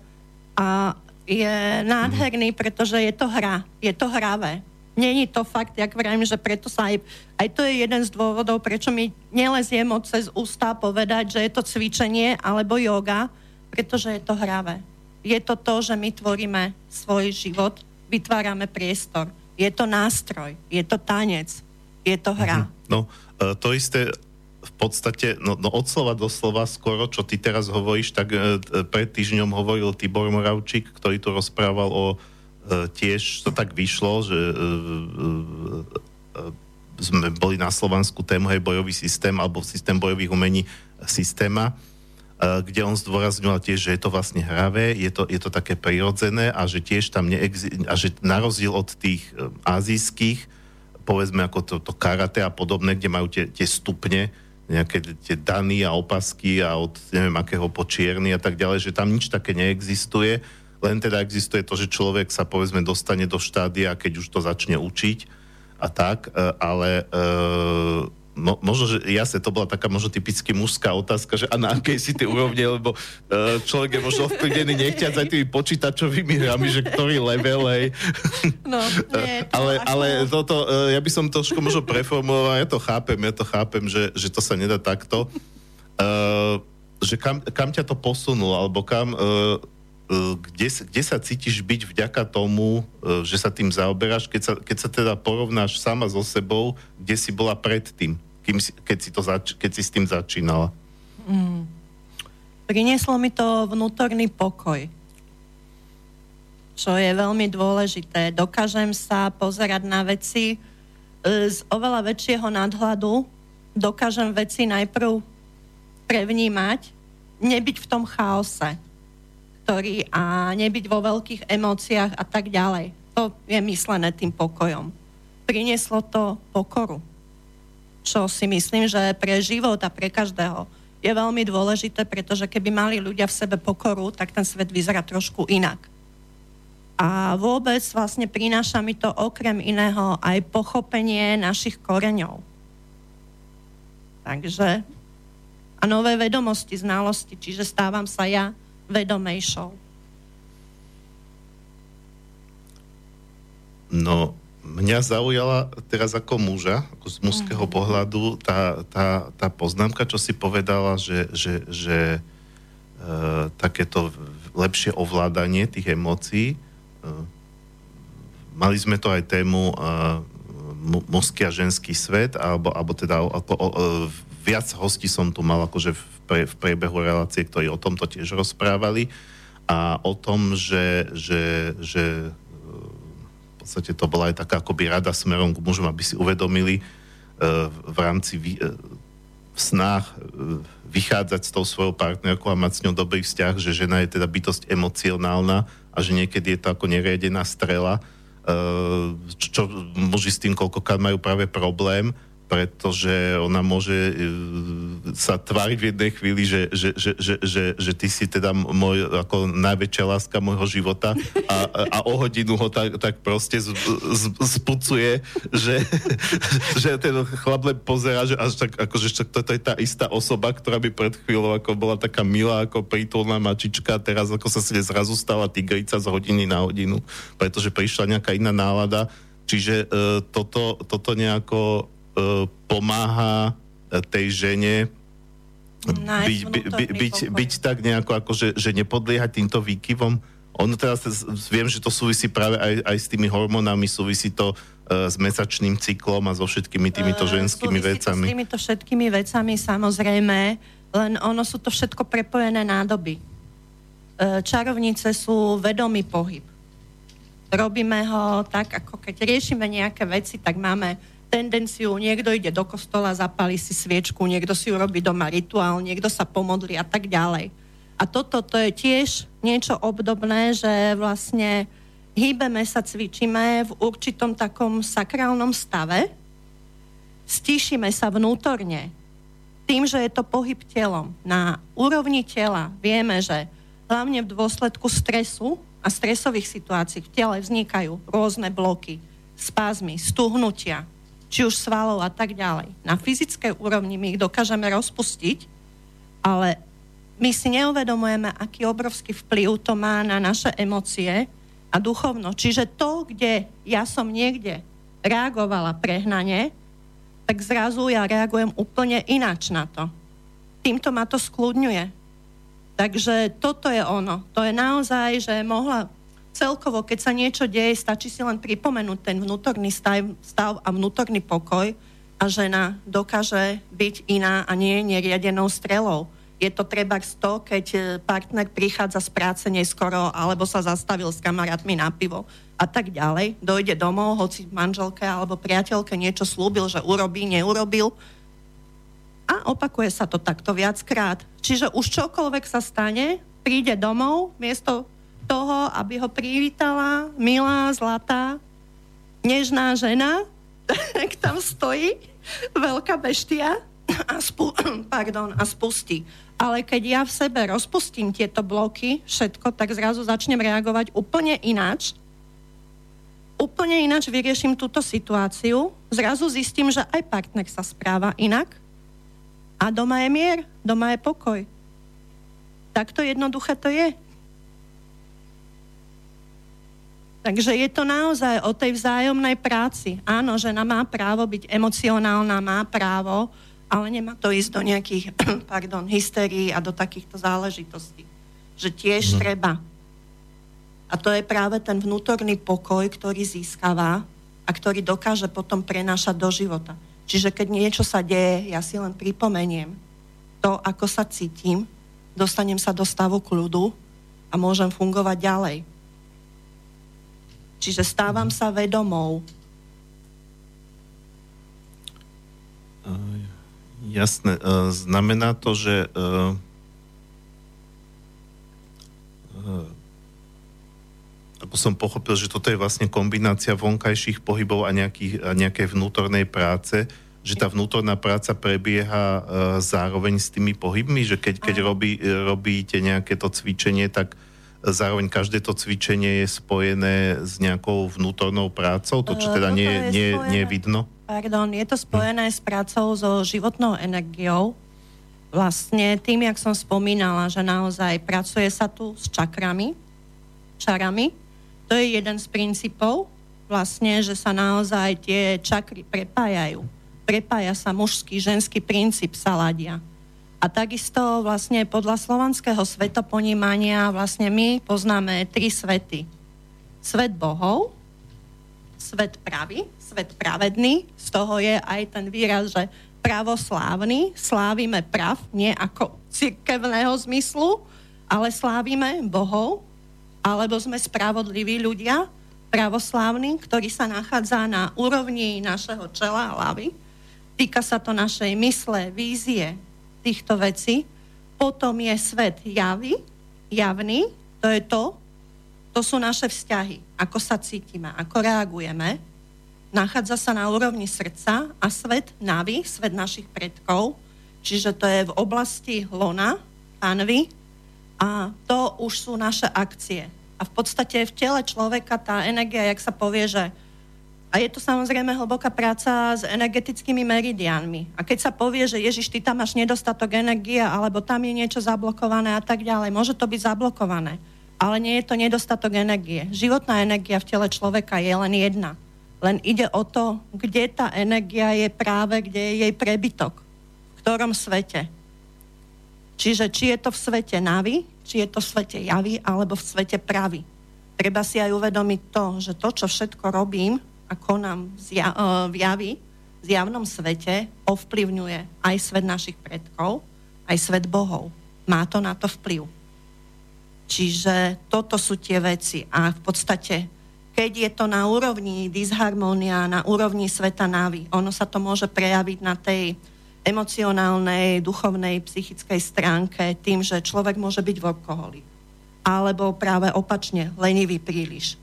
a je nádherný, pretože je to hra, je to hravé. Není to fakt, jak vravím, že preto sa aj, aj to je jeden z dôvodov, prečo mi nelezie moc cez ústa povedať, že je to cvičenie alebo yoga, pretože je to hravé. Je to to, že my tvoríme svoj život, vytvárame priestor. Je to nástroj, je to tanec, je to hra. Mhm. No, e, to isté v podstate, no, no od slova do slova skoro, čo ty teraz hovoríš, tak e, pred týždňom hovoril Tibor Moravčík, ktorý tu rozprával o e, tiež, to tak vyšlo, že e, e, e sme boli na Slovansku tému, hej, bojový systém, alebo systém bojových umení systéma, e, kde on zdôrazňoval tiež, že je to vlastne hravé, je to, je to také prirodzené a že tiež tam neexi- a že na rozdiel od tých e, azijských, povedzme ako to, to karate a podobné, kde majú tie, tie stupne, nejaké tie dany a opasky a od neviem akého počierny a tak ďalej, že tam nič také neexistuje, len teda existuje to, že človek sa povedzme dostane do štádia, keď už to začne učiť a tak, e, ale e, mo, možno, že jasne, to bola taká možno typicky mužská otázka, že a na akej si ty úrovne, lebo uh, človek je možno ovplyvnený nechťať za tými počítačovými hrami, že ktorý level, hej. No, nie, to ale, ale toto, uh, ja by som trošku možno preformuloval, ja to chápem, ja to chápem, že, že to sa nedá takto. Uh, že kam, kam ťa to posunulo, alebo kam, uh, uh, kde, kde sa cítiš byť vďaka tomu, uh, že sa tým zaoberáš, keď sa, keď sa teda porovnáš sama so sebou, kde si bola predtým, kým keď, si to zač- keď si s tým začínala. Prinieslo mi to vnútorný pokoj, čo je veľmi dôležité. Dokážem sa pozerať na veci e, z oveľa väčšieho nadhľadu, dokážem veci najprv prevnímať, nebyť v tom chaose, ktorý a nebyť vo veľkých emóciách a tak ďalej. To je myslené tým pokojom. Prinieslo to pokoru, čo si myslím, že pre život a pre každého je veľmi dôležité, pretože keby mali ľudia v sebe pokoru, tak ten svet vyzerá trošku inak. A vôbec vlastne prináša mi to okrem iného aj pochopenie našich koreňov. Takže a nové vedomosti, znalosti, čiže stávam sa ja vedomejšou. No, mňa zaujala teraz ako muža, ako z mužského Mhm. pohľadu, tá, tá, tá poznámka, čo si povedala, že, že, že e, takéto lepšie ovládanie tých emócií. E, mali sme to aj tému e, mu- mužský a ženský svet, alebo, alebo teda ako, o, o, viac hostí som tu mal akože v, pre, v priebehu relácie, ktorí o tomto tiež rozprávali a o tom, že, že, že podstate to bola aj taká akoby rada smerom k mužom, aby si uvedomili uh, v rámci vy, uh, v snách uh, vychádzať s tou svojou partnerkou a mať s ňou dobrý vzťah, že žena je teda bytosť emocionálna a že niekedy je to ako neriadená strela, čo muži s tým koľkokrát majú práve problém, pretože ona môže e, sa tváriť v jednej chvíli, že, že, že, že, že, že ty si teda môj ako najväčšia láska môjho života a, a o hodinu ho tak, tak proste spucuje, že, že ten chlap len pozera, že až tak, akože toto je tá istá osoba, ktorá by pred chvíľou ako bola taká milá, ako prítulná mačička, teraz ako sa si zrazu stala tigrica z hodiny na hodinu, pretože prišla nejaká iná nálada. Čiže uh, toto, toto nejako pomáha uh, tej žene byť, by, by, byť, byť tak nejako ako, že, že nepodliehať týmto výkyvom. Ono teraz, viem, že to súvisí práve aj, aj s tými hormónami, súvisí to uh, s mesačným cyklom a so všetkými týmito ženskými vecami. S týmito všetkými vecami samozrejme, len ono sú to všetko prepojené nádoby. Eh, Čarovnice sú vedomý pohyb. Robíme ho tak, ako keď riešime nejaké veci, tak máme tendenciu, niekto ide do kostola, zapali si sviečku, niekto si urobí doma rituál, niekto sa pomodlí a tak ďalej. A toto to je tiež niečo obdobné, že vlastne hýbeme sa, cvičíme v určitom takom sakrálnom stave, stíšime sa vnútorne tým, že je to pohyb telom. Na úrovni tela vieme, že hlavne v dôsledku stresu a stresových situácií v tele vznikajú rôzne bloky, spázmy, stuhnutia, či už svalov a tak ďalej. Na fyzickej úrovni my ich dokážeme rozpustiť, ale my si neuvedomujeme, aký obrovský vplyv to má na naše emócie a duchovno. Čiže to, kde ja som niekde reagovala prehnane, tak zrazu ja reagujem úplne ináč na to. Týmto ma to skľudňuje. Takže toto je ono. To je naozaj, že mohla celkovo, keď sa niečo deje, stačí si len pripomenúť ten vnútorný stav, stav a vnútorný pokoj a žena dokáže byť iná a nie neriadenou strelou. Je to treba to, keď e, partner prichádza z práce neskoro alebo sa zastavil s kamarátmi na pivo a tak ďalej. Dojde domov, hoci manželke alebo priateľke niečo slúbil, že urobí, neurobil. A opakuje sa to takto viackrát. Čiže už čokoľvek sa stane, príde domov, miesto toho, aby ho privítala milá, zlatá, nežná žena, [LAUGHS] tak tam stojí veľká beštia a, spu- [CLEARS THROAT] pardon, a spustí. Ale keď ja v sebe rozpustím tieto bloky, všetko, tak zrazu začnem reagovať úplne ináč. úplne ináč vyrieším túto situáciu, zrazu zistím, že aj partner sa správa inak a doma je mier, doma je pokoj. Takto jednoduché to je. Takže je to naozaj o tej vzájomnej práci. Áno, žena má právo byť emocionálna, má právo, ale nemá to ísť do nejakých [CLEARS THROAT] pardon, hystérií a do takýchto záležitostí. Že tiež no. treba. A to je práve ten vnútorný pokoj, ktorý získava a ktorý dokáže potom prenášať do života. Čiže keď niečo sa deje, ja si len pripomeniem to, ako sa cítim, dostanem sa do stavu kľudu a môžem fungovať ďalej. Čiže stávam sa vedomou. Uh, jasné. Uh, znamená to, že uh, ako som pochopil, že toto je vlastne kombinácia vonkajších pohybov a, nejakých, a nejakej vnútornej práce, že tá vnútorná práca prebieha uh, zároveň s tými pohybmi, že keď, keď robí, robíte nejaké to cvičenie, tak zároveň každé to cvičenie je spojené s nejakou vnútornou prácou, to čo teda nie, je nie, nie je vidno? Pardon, je to spojené hm. s prácou so životnou energiou. Vlastne tým, jak som spomínala, že naozaj pracuje sa tu s čakrami, čarami. To je jeden z princípov, vlastne, že sa naozaj tie čakry prepájajú. Prepája sa mužský, ženský princíp sa ladia. A takisto vlastne podľa slovanského svetoponímania vlastne my poznáme tri svety. Svet bohov, svet pravý, svet pravedný, z toho je aj ten výraz, že pravoslávny, slávime prav, nie ako cirkevného zmyslu, ale slávime bohov, alebo sme spravodliví ľudia, pravoslávni, ktorý sa nachádza na úrovni našeho čela a hlavy. Týka sa to našej mysle, vízie, týchto vecí. Potom je svet javy, javný, to je to, to sú naše vzťahy, ako sa cítime, ako reagujeme. Nachádza sa na úrovni srdca a svet navy, svet našich predkov, čiže to je v oblasti lona, panvy, a to už sú naše akcie. A v podstate v tele človeka tá energia, jak sa povie, že a je to samozrejme hlboká práca s energetickými meridiánmi. A keď sa povie, že Ježiš, ty tam máš nedostatok energie, alebo tam je niečo zablokované a tak ďalej, môže to byť zablokované. Ale nie je to nedostatok energie. Životná energia v tele človeka je len jedna. Len ide o to, kde tá energia je práve, kde je jej prebytok. V ktorom svete. Čiže či je to v svete navy, či je to v svete javy, alebo v svete pravy. Treba si aj uvedomiť to, že to, čo všetko robím, a konám zja, uh, v javi, v zjavnom svete, ovplyvňuje aj svet našich predkov, aj svet bohov. Má to na to vplyv. Čiže toto sú tie veci. A v podstate, keď je to na úrovni disharmónia, na úrovni sveta návy, ono sa to môže prejaviť na tej emocionálnej, duchovnej, psychickej stránke tým, že človek môže byť workoholik. Alebo práve opačne, lenivý príliš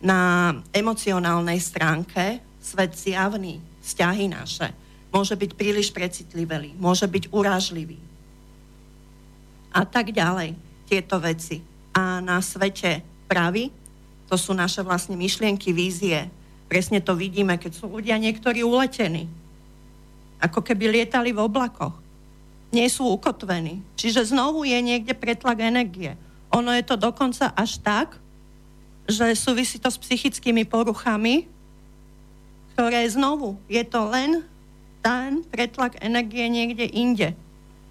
na emocionálnej stránke svet zjavný, vzťahy naše, môže byť príliš precitlivý, môže byť urážlivý. A tak ďalej, tieto veci. A na svete pravy, to sú naše vlastne myšlienky, vízie. Presne to vidíme, keď sú ľudia niektorí uletení. Ako keby lietali v oblakoch. Nie sú ukotvení. Čiže znovu je niekde pretlak energie. Ono je to dokonca až tak, že súvisí to s psychickými poruchami, ktoré znovu, je to len ten pretlak energie niekde inde.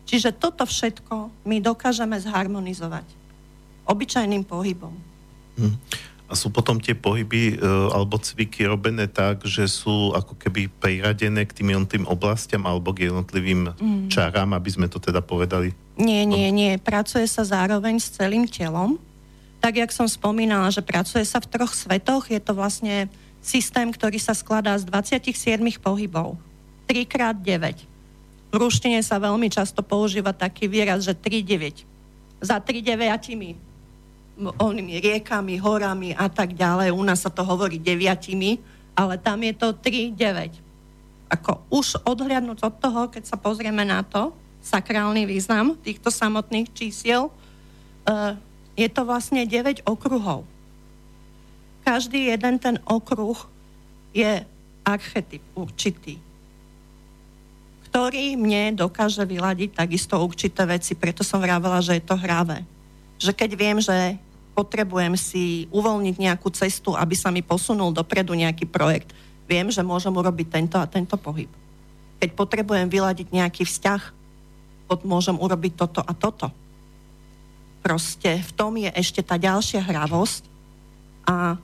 Čiže toto všetko my dokážeme zharmonizovať obyčajným pohybom. Hm. A sú potom tie pohyby e, alebo cviky robené tak, že sú ako keby priradené k tým tým oblastiam alebo k jednotlivým mm. čarám, aby sme to teda povedali? Nie, nie, nie. Pracuje sa zároveň s celým telom tak, jak som spomínala, že pracuje sa v troch svetoch, je to vlastne systém, ktorý sa skladá z 27 pohybov. 3x9. V ruštine sa veľmi často používa taký výraz, že 3-9. Za 3 deviatimi onými riekami, horami a tak ďalej. U nás sa to hovorí deviatimi, ale tam je to 3-9. Ako už odhliadnúť od toho, keď sa pozrieme na to, sakrálny význam týchto samotných čísiel, uh, je to vlastne 9 okruhov. každý jeden ten okruh je archetyp určitý, ktorý mne dokáže vyladiť takisto určité veci, preto som vravela, že je to hravé. Že keď viem, že potrebujem si uvoľniť nejakú cestu, aby sa mi posunul dopredu nejaký projekt, viem, že môžem urobiť tento a tento pohyb. Keď potrebujem vyladiť nejaký vzťah, môžem urobiť toto a toto. Proste v tom je ešte tá ďalšia hravosť a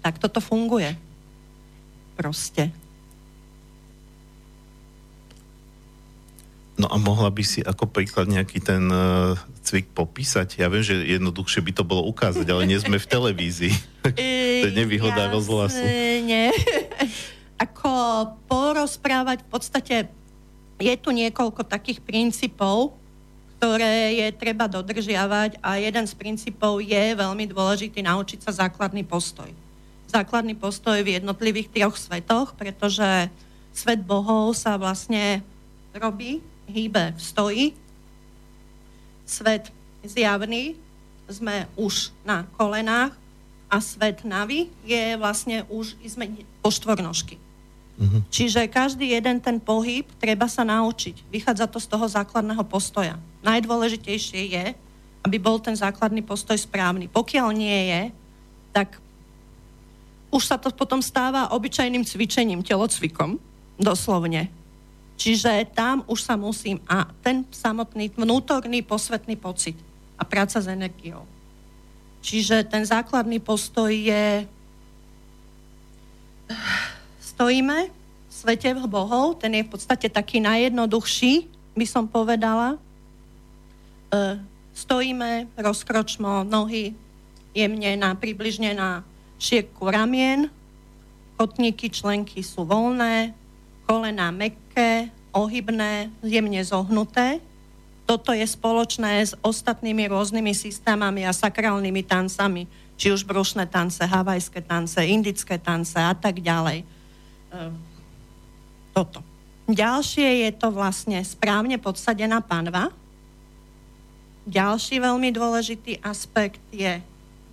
tak toto funguje. Proste. No a mohla by si ako príklad nejaký ten uh, cvik popísať? Ja viem, že jednoduchšie by to bolo ukázať, ale nie sme v televízii. [LAUGHS] to je nevýhoda Jasne, rozhlasu. Nie. [LAUGHS] ako porozprávať v podstate je tu niekoľko takých princípov, ktoré je treba dodržiavať a jeden z princípov je veľmi dôležitý naučiť sa základný postoj. Základný postoj v jednotlivých troch svetoch, pretože svet bohov sa vlastne robí, hýbe, stojí. Svet zjavný, sme už na kolenách a svet navy je vlastne už, sme po štvornožky. Mm-hmm. Čiže každý jeden ten pohyb treba sa naučiť. Vychádza to z toho základného postoja. Najdôležitejšie je, aby bol ten základný postoj správny. Pokiaľ nie je, tak už sa to potom stáva obyčajným cvičením, telocvikom, doslovne. Čiže tam už sa musím, a ten samotný vnútorný posvetný pocit a práca s energiou. Čiže ten základný postoj je stojíme v svete bohov, ten je v podstate taký najjednoduchší, by som povedala. E, stojíme, rozkročmo nohy jemne na, približne na šírku ramien, kotníky, členky sú voľné, kolená mekké, ohybné, jemne zohnuté. Toto je spoločné s ostatnými rôznymi systémami a sakrálnymi tancami, či už brušné tance, havajské tance, indické tance a tak ďalej toto. Ďalšie je to vlastne správne podsadená panva. Ďalší veľmi dôležitý aspekt je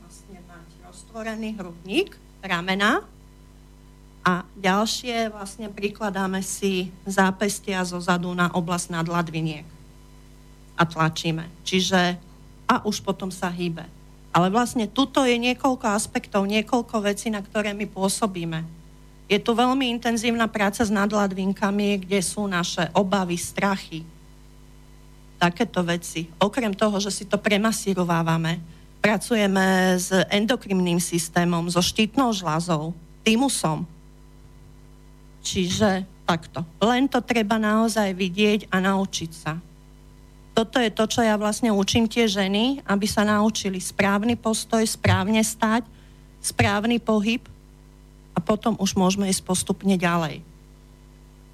vlastne mať roztvorený hrudník, ramena. A ďalšie vlastne prikladáme si zápestia zo zadu na oblasť nadladviniek. A tlačíme. Čiže a už potom sa hýbe. Ale vlastne tuto je niekoľko aspektov, niekoľko vecí, na ktoré my pôsobíme je tu veľmi intenzívna práca s nadladvinkami, kde sú naše obavy, strachy, takéto veci. Okrem toho, že si to premasírovávame, pracujeme s endokrinným systémom, so štítnou žľazou, tymusom. Čiže takto. Len to treba naozaj vidieť a naučiť sa. Toto je to, čo ja vlastne učím tie ženy, aby sa naučili správny postoj, správne stať, správny pohyb, a potom už môžeme ísť postupne ďalej.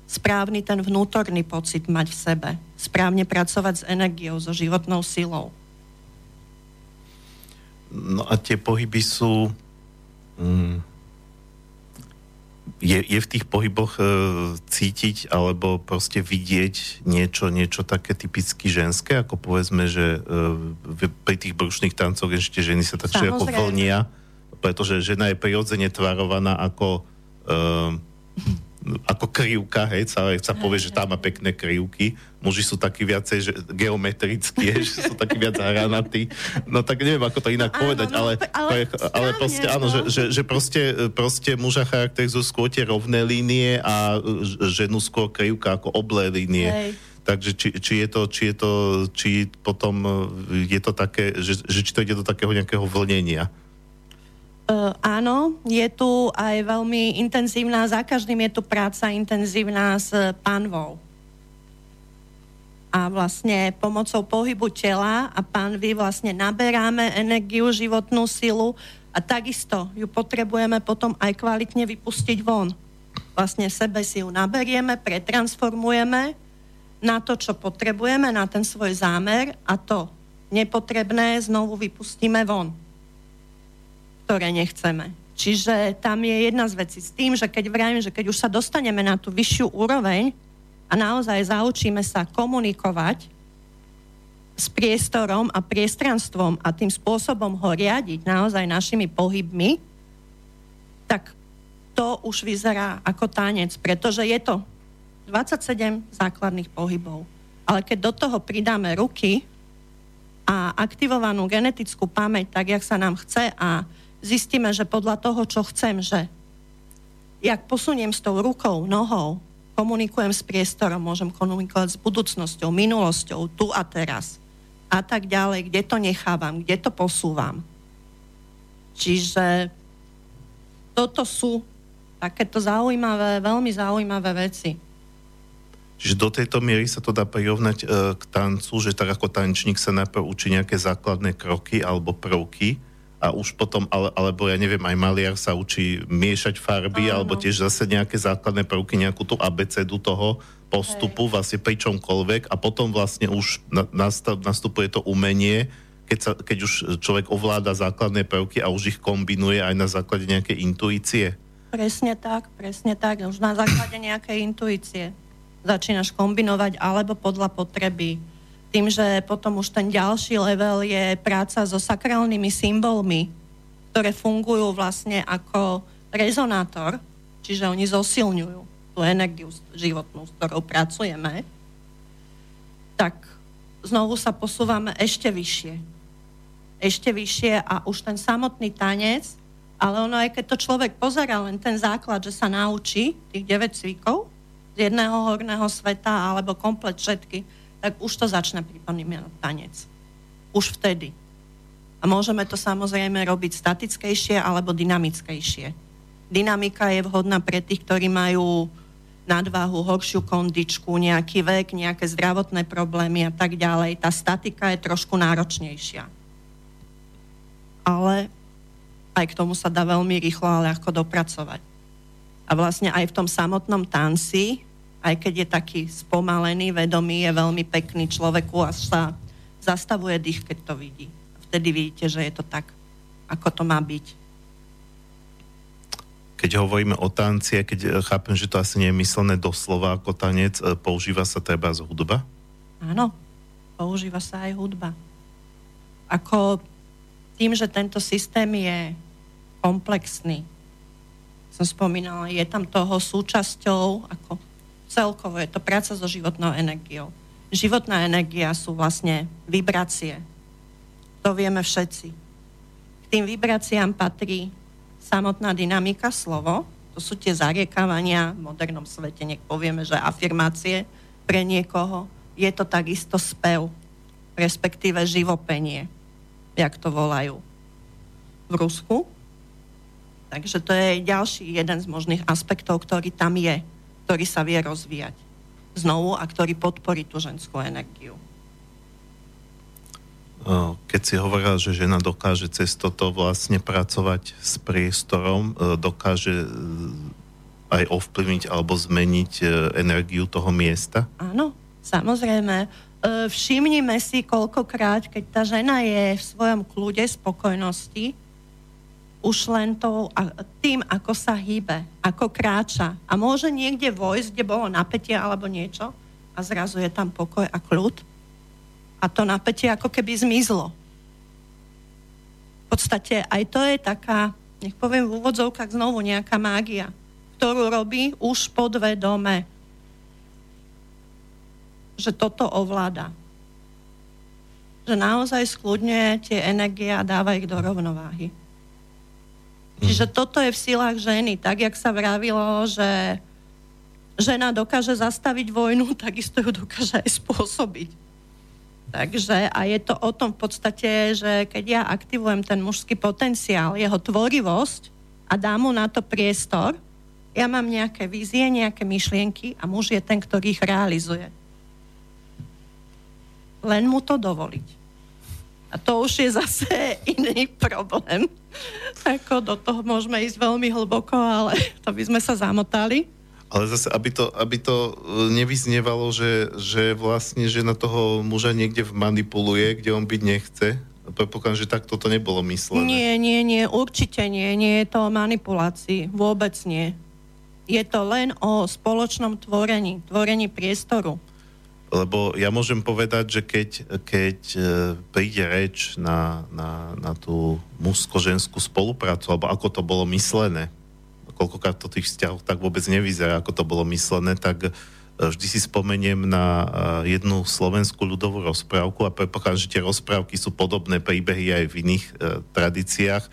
Správny ten vnútorný pocit mať v sebe. Správne pracovať s energiou, so životnou silou. No a tie pohyby sú... Mm, je, je v tých pohyboch e, cítiť alebo proste vidieť niečo, niečo také typicky ženské, ako povedzme, že e, pri tých brušných tancoch ešte ženy sa tak ako vlnia pretože žena je prirodzene tvarovaná ako, uh, ako krivka, hej, sa, sa povie, že tá má pekné krivky. Muži sú takí viacej že, geometrickí, že sú takí viac hranatí. No tak neviem, ako to inak áno, povedať, no, ale, ale, ale proste áno, že, že, že proste, proste muža charakterizujú skôr tie rovné línie a ženu skôr krivka ako oblé línie. Hej. Takže či, či je to, či je to, či potom je to také, že, že či to ide do takého nejakého vlnenia. Uh, áno, je tu aj veľmi intenzívna, za každým je tu práca intenzívna s pánvou. A vlastne pomocou pohybu tela a pánvy vlastne naberáme energiu, životnú silu a takisto ju potrebujeme potom aj kvalitne vypustiť von. Vlastne sebe si ju naberieme, pretransformujeme na to, čo potrebujeme, na ten svoj zámer a to nepotrebné znovu vypustíme von ktoré nechceme. Čiže tam je jedna z vecí s tým, že keď vravím, že keď už sa dostaneme na tú vyššiu úroveň a naozaj zaučíme sa komunikovať s priestorom a priestranstvom a tým spôsobom ho riadiť naozaj našimi pohybmi, tak to už vyzerá ako tanec, pretože je to 27 základných pohybov. Ale keď do toho pridáme ruky a aktivovanú genetickú pamäť, tak jak sa nám chce a zistíme, že podľa toho, čo chcem, že jak posuniem s tou rukou, nohou, komunikujem s priestorom, môžem komunikovať s budúcnosťou, minulosťou, tu a teraz a tak ďalej, kde to nechávam, kde to posúvam. Čiže toto sú takéto zaujímavé, veľmi zaujímavé veci. Čiže do tejto miery sa to dá prirovnať e, k tancu, že tak ako tančník sa najprv učí nejaké základné kroky alebo prvky a už potom, ale, alebo ja neviem, aj maliar sa učí miešať farby Áno. alebo tiež zase nejaké základné prvky, nejakú tú abecedu toho postupu Hej. vlastne pri čomkoľvek a potom vlastne už nastupuje to umenie, keď, sa, keď už človek ovláda základné prvky a už ich kombinuje aj na základe nejakej intuície. Presne tak, presne tak. Už na základe nejakej intuície začínaš kombinovať alebo podľa potreby. Tým, že potom už ten ďalší level je práca so sakrálnymi symbolmi, ktoré fungujú vlastne ako rezonátor, čiže oni zosilňujú tú energiu životnú, s ktorou pracujeme, tak znovu sa posúvame ešte vyššie. Ešte vyššie a už ten samotný tanec, ale ono aj keď to človek pozera len ten základ, že sa naučí tých 9 cvikov z jedného horného sveta alebo komplet všetky, tak už to začne pripomínať tanec. Už vtedy. A môžeme to samozrejme robiť statickejšie alebo dynamickejšie. Dynamika je vhodná pre tých, ktorí majú nadváhu, horšiu kondičku, nejaký vek, nejaké zdravotné problémy a tak ďalej. Tá statika je trošku náročnejšia. Ale aj k tomu sa dá veľmi rýchlo a ľahko dopracovať. A vlastne aj v tom samotnom tanci, aj keď je taký spomalený, vedomý, je veľmi pekný človeku a sa zastavuje dých, keď to vidí. Vtedy vidíte, že je to tak, ako to má byť keď hovoríme o tanci, keď e, chápem, že to asi nie je myslené doslova ako tanec, e, používa sa treba z hudba? Áno, používa sa aj hudba. Ako tým, že tento systém je komplexný, som spomínala, je tam toho súčasťou, ako celkovo je to práca so životnou energiou. Životná energia sú vlastne vibrácie. To vieme všetci. K tým vibráciám patrí samotná dynamika slovo, to sú tie zariekávania v modernom svete, nech povieme, že afirmácie pre niekoho, je to takisto spev, respektíve živopenie, jak to volajú v Rusku. Takže to je ďalší jeden z možných aspektov, ktorý tam je, ktorý sa vie rozvíjať znovu a ktorý podporí tú ženskú energiu keď si hovorila, že žena dokáže cez toto vlastne pracovať s priestorom, e, dokáže e, aj ovplyvniť alebo zmeniť e, energiu toho miesta? Áno, samozrejme. Všimnime si, koľkokrát, keď tá žena je v svojom kľude, spokojnosti, už len to, tým, ako sa hýbe, ako kráča. A môže niekde vojsť, kde bolo napätie alebo niečo a zrazu je tam pokoj a kľud a to napätie ako keby zmizlo. V podstate aj to je taká, nech poviem v úvodzovkách znovu nejaká mágia, ktorú robí už podvedome. Že toto ovláda. Že naozaj skľudňuje tie energie a dáva ich do rovnováhy. Mhm. Čiže toto je v silách ženy. Tak, jak sa vravilo, že žena dokáže zastaviť vojnu, [LAUGHS] takisto ju dokáže aj spôsobiť. Takže a je to o tom v podstate, že keď ja aktivujem ten mužský potenciál, jeho tvorivosť a dám mu na to priestor, ja mám nejaké vízie, nejaké myšlienky a muž je ten, ktorý ich realizuje. Len mu to dovoliť. A to už je zase [LAUGHS] iný problém. Ako do toho môžeme ísť veľmi hlboko, ale [LAUGHS] to by sme sa zamotali. Ale zase, aby to, aby to e, nevyznievalo, že, že vlastne žena toho muža niekde manipuluje, kde on byť nechce. Predpokladám, že tak toto nebolo myslené. Nie, nie, nie, určite nie. Nie je to o manipulácii. Vôbec nie. Je to len o spoločnom tvorení, tvorení priestoru. Lebo ja môžem povedať, že keď, keď e, príde reč na, na, na tú mužsko-ženskú spoluprácu, alebo ako to bolo myslené, koľkokrát to tých vzťahov tak vôbec nevyzerá, ako to bolo myslené, tak e, vždy si spomeniem na e, jednu slovenskú ľudovú rozprávku a predpokladám, že tie rozprávky sú podobné príbehy aj v iných tradíciách,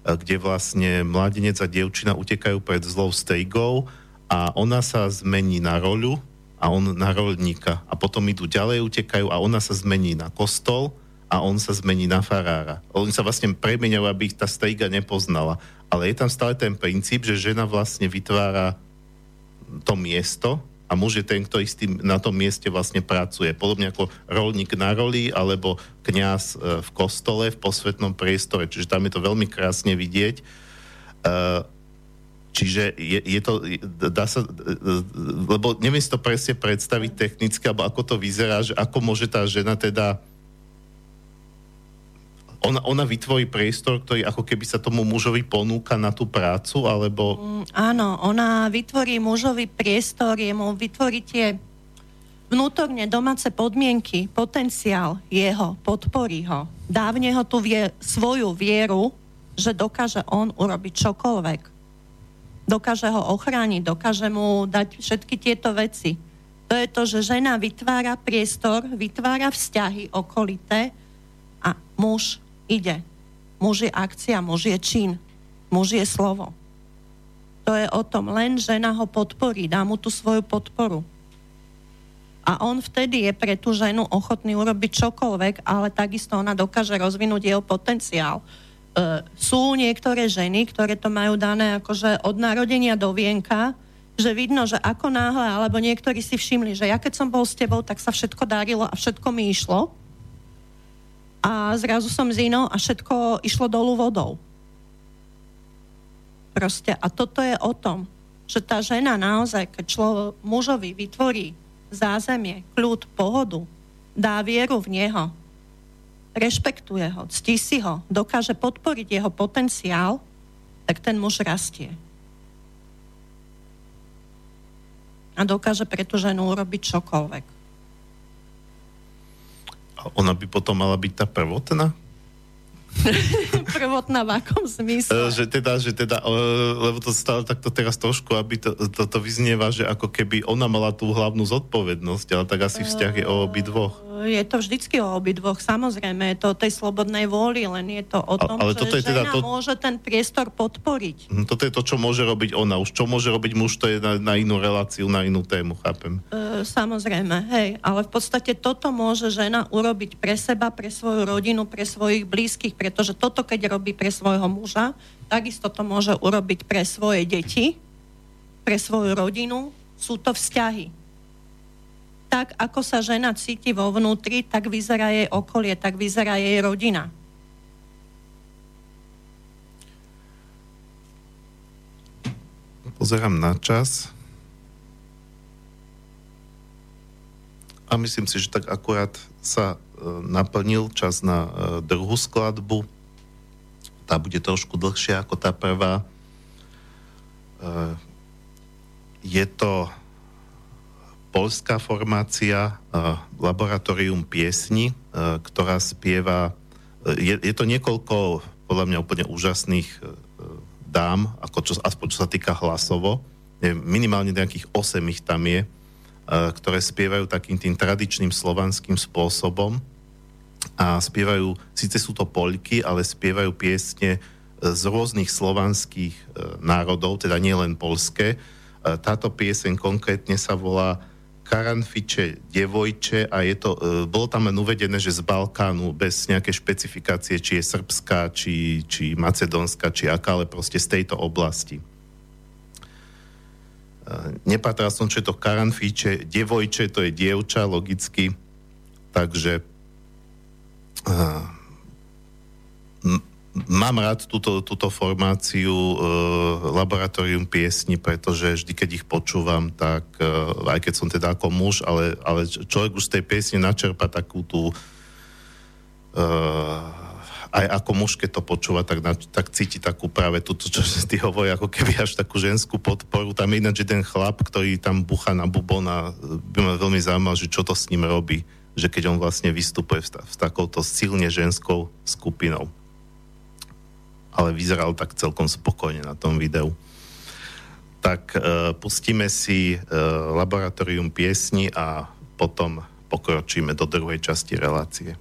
kde vlastne mladenec a dievčina utekajú pred zlou strigou a ona sa zmení na roľu a on na rolníka. A potom idú ďalej, utekajú a ona sa zmení na kostol a on sa zmení na farára. Oni sa vlastne premeniajú, aby ich tá striga nepoznala. Ale je tam stále ten princíp, že žena vlastne vytvára to miesto a muž je ten, ktorý s tým, na tom mieste vlastne pracuje. Podobne ako rolník na roli alebo kňaz e, v kostole, v posvetnom priestore. Čiže tam je to veľmi krásne vidieť. Uh, Čiže je, je to, dá sa, lebo neviem si to presne predstaviť technicky, alebo ako to vyzerá, že ako môže tá žena teda ona, ona vytvorí priestor, ktorý ako keby sa tomu mužovi ponúka na tú prácu, alebo... Mm, áno, ona vytvorí mužovi priestor, jemu vytvorí tie vnútorne domáce podmienky, potenciál jeho, podporí ho. Dávne ho tu vie svoju vieru, že dokáže on urobiť čokoľvek dokáže ho ochrániť, dokáže mu dať všetky tieto veci. To je to, že žena vytvára priestor, vytvára vzťahy okolité a muž ide. Muž je akcia, muž je čin, muž je slovo. To je o tom, len žena ho podporí, dá mu tú svoju podporu. A on vtedy je pre tú ženu ochotný urobiť čokoľvek, ale takisto ona dokáže rozvinúť jeho potenciál sú niektoré ženy, ktoré to majú dané akože od narodenia do vienka, že vidno, že ako náhle, alebo niektorí si všimli, že ja keď som bol s tebou, tak sa všetko darilo a všetko mi išlo. A zrazu som z inou a všetko išlo dolu vodou. Proste, a toto je o tom, že tá žena naozaj, keď človek mužovi vytvorí zázemie, kľud, pohodu, dá vieru v neho, rešpektuje ho, ctí si ho, dokáže podporiť jeho potenciál, tak ten muž rastie. A dokáže pre tú ženu urobiť čokoľvek. A ona by potom mala byť tá prvotná? [LAUGHS] Prvotná v akom zmysle? E, že teda, že teda, e, lebo to stále takto teraz trošku, aby to, to, to vyznieva, že ako keby ona mala tú hlavnú zodpovednosť, ale tak asi vzťah je o obi dvoch je to vždycky o obidvoch, samozrejme, je to o tej slobodnej vôli, len je to o tom, ale, ale že je teda žena to... môže ten priestor podporiť. Mhm, toto je to, čo môže robiť ona. Už čo môže robiť muž, to je na, na inú reláciu, na inú tému, chápem. E, samozrejme, hej, ale v podstate toto môže žena urobiť pre seba, pre svoju rodinu, pre svojich blízkych, pretože toto, keď robí pre svojho muža, takisto to môže urobiť pre svoje deti, pre svoju rodinu, sú to vzťahy tak, ako sa žena cíti vo vnútri, tak vyzerá jej okolie, tak vyzerá jej rodina. Pozerám na čas. A myslím si, že tak akurát sa e, naplnil čas na e, druhú skladbu. Tá bude trošku dlhšia ako tá prvá. E, je to polská formácia uh, Laboratorium piesni, uh, ktorá spieva, uh, je, je to niekoľko podľa mňa úplne úžasných dám, ako čo, aspoň čo sa týka hlasovo, minimálne nejakých 8 ich tam je, ktoré spievajú takým tým tradičným slovanským spôsobom a spievajú, síce sú to poľky, ale spievajú piesne z rôznych slovanských národov, teda nielen polské. Táto pieseň konkrétne sa volá Karanfiče devojče a je to, e, bolo tam len uvedené, že z Balkánu bez nejaké špecifikácie, či je srbská, či, či macedónska, či aká, ale proste z tejto oblasti. E, nepatral som, čo je to Karanfiče, devojče, to je dievča, logicky, takže e, mám rád túto, túto formáciu e, laboratórium piesni, pretože vždy, keď ich počúvam, tak e, aj keď som teda ako muž, ale, ale človek už z tej piesne načerpa takú tú e, aj ako muž, keď to počúva, tak, na, tak cíti takú práve túto, čo [LAUGHS] ty hovorí, ako keby až takú ženskú podporu. Tam je ináč jeden chlap, ktorý tam bucha na bubon a by ma veľmi zaujímal, že čo to s ním robí, že keď on vlastne vystupuje s, s takouto silne ženskou skupinou. Ale vyzeral tak celkom spokojne na tom videu. Tak uh, pustíme si uh, laboratórium piesni a potom pokročíme do druhej časti relácie.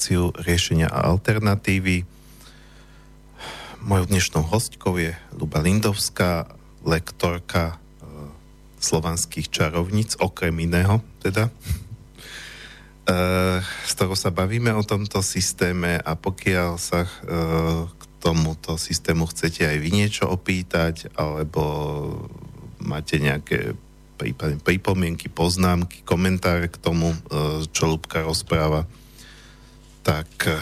Reláciu riešenia a alternatívy. Mojou dnešnou hostkou je Luba Lindovská, lektorka e, slovanských čarovníc, okrem iného teda, e, s ktorou sa bavíme o tomto systéme a pokiaľ sa e, k tomuto systému chcete aj vy niečo opýtať, alebo máte nejaké prípadne pripomienky, poznámky, komentáre k tomu, čo Lubka rozpráva, tak e,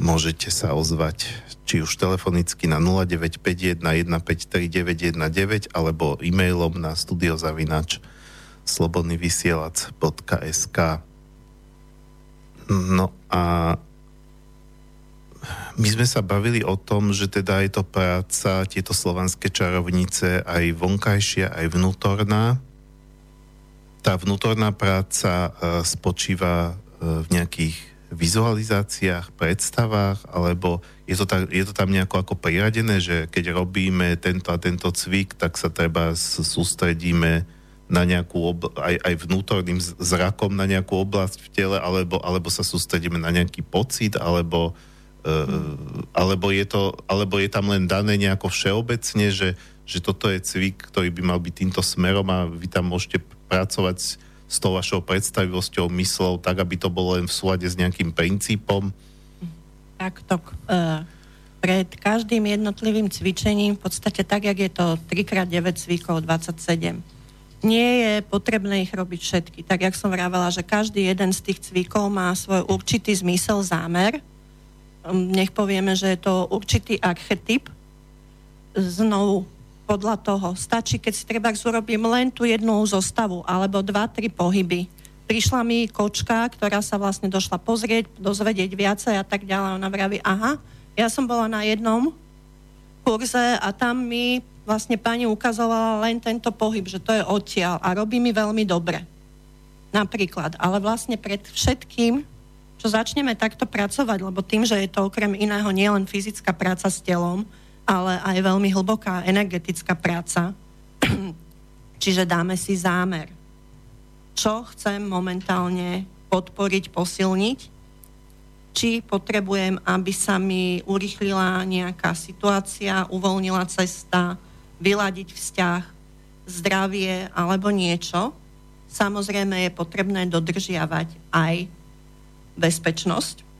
môžete sa ozvať či už telefonicky na 0951 alebo e-mailom na studiozavinač slobodnyvysielac.sk No a my sme sa bavili o tom, že teda je to práca, tieto slovanské čarovnice aj vonkajšia, aj vnútorná. Tá vnútorná práca e, spočíva e, v nejakých vizualizáciách, predstavách, alebo je to, tak, je to tam nejako ako priradené, že keď robíme tento a tento cvik, tak sa treba sústredíme na nejakú obl- aj, aj vnútorným zrakom na nejakú oblasť v tele, alebo, alebo sa sústredíme na nejaký pocit, alebo, uh, alebo, je to, alebo je tam len dané nejako všeobecne, že, že toto je cvik, ktorý by mal byť týmto smerom a vy tam môžete pracovať s tou vašou predstavivosťou, myslou, tak, aby to bolo len v súlade s nejakým princípom? Takto. Uh, pred každým jednotlivým cvičením, v podstate tak, jak je to 3x9 cvikov, 27, nie je potrebné ich robiť všetky. Tak, jak som vravela, že každý jeden z tých cvikov má svoj určitý zmysel, zámer. Hm, nech povieme, že je to určitý archetyp. Znovu podľa toho. Stačí, keď si treba urobím len tú jednu zostavu, alebo dva, tri pohyby. Prišla mi kočka, ktorá sa vlastne došla pozrieť, dozvedieť viacej a tak ďalej. Ona vraví, aha, ja som bola na jednom kurze a tam mi vlastne pani ukazovala len tento pohyb, že to je odtiaľ a robí mi veľmi dobre. Napríklad. Ale vlastne pred všetkým, čo začneme takto pracovať, lebo tým, že je to okrem iného nielen fyzická práca s telom, ale aj veľmi hlboká energetická práca. [CLEARS THROAT] Čiže dáme si zámer. Čo chcem momentálne podporiť, posilniť? Či potrebujem, aby sa mi urychlila nejaká situácia, uvoľnila cesta, vyladiť vzťah, zdravie alebo niečo. Samozrejme je potrebné dodržiavať aj bezpečnosť,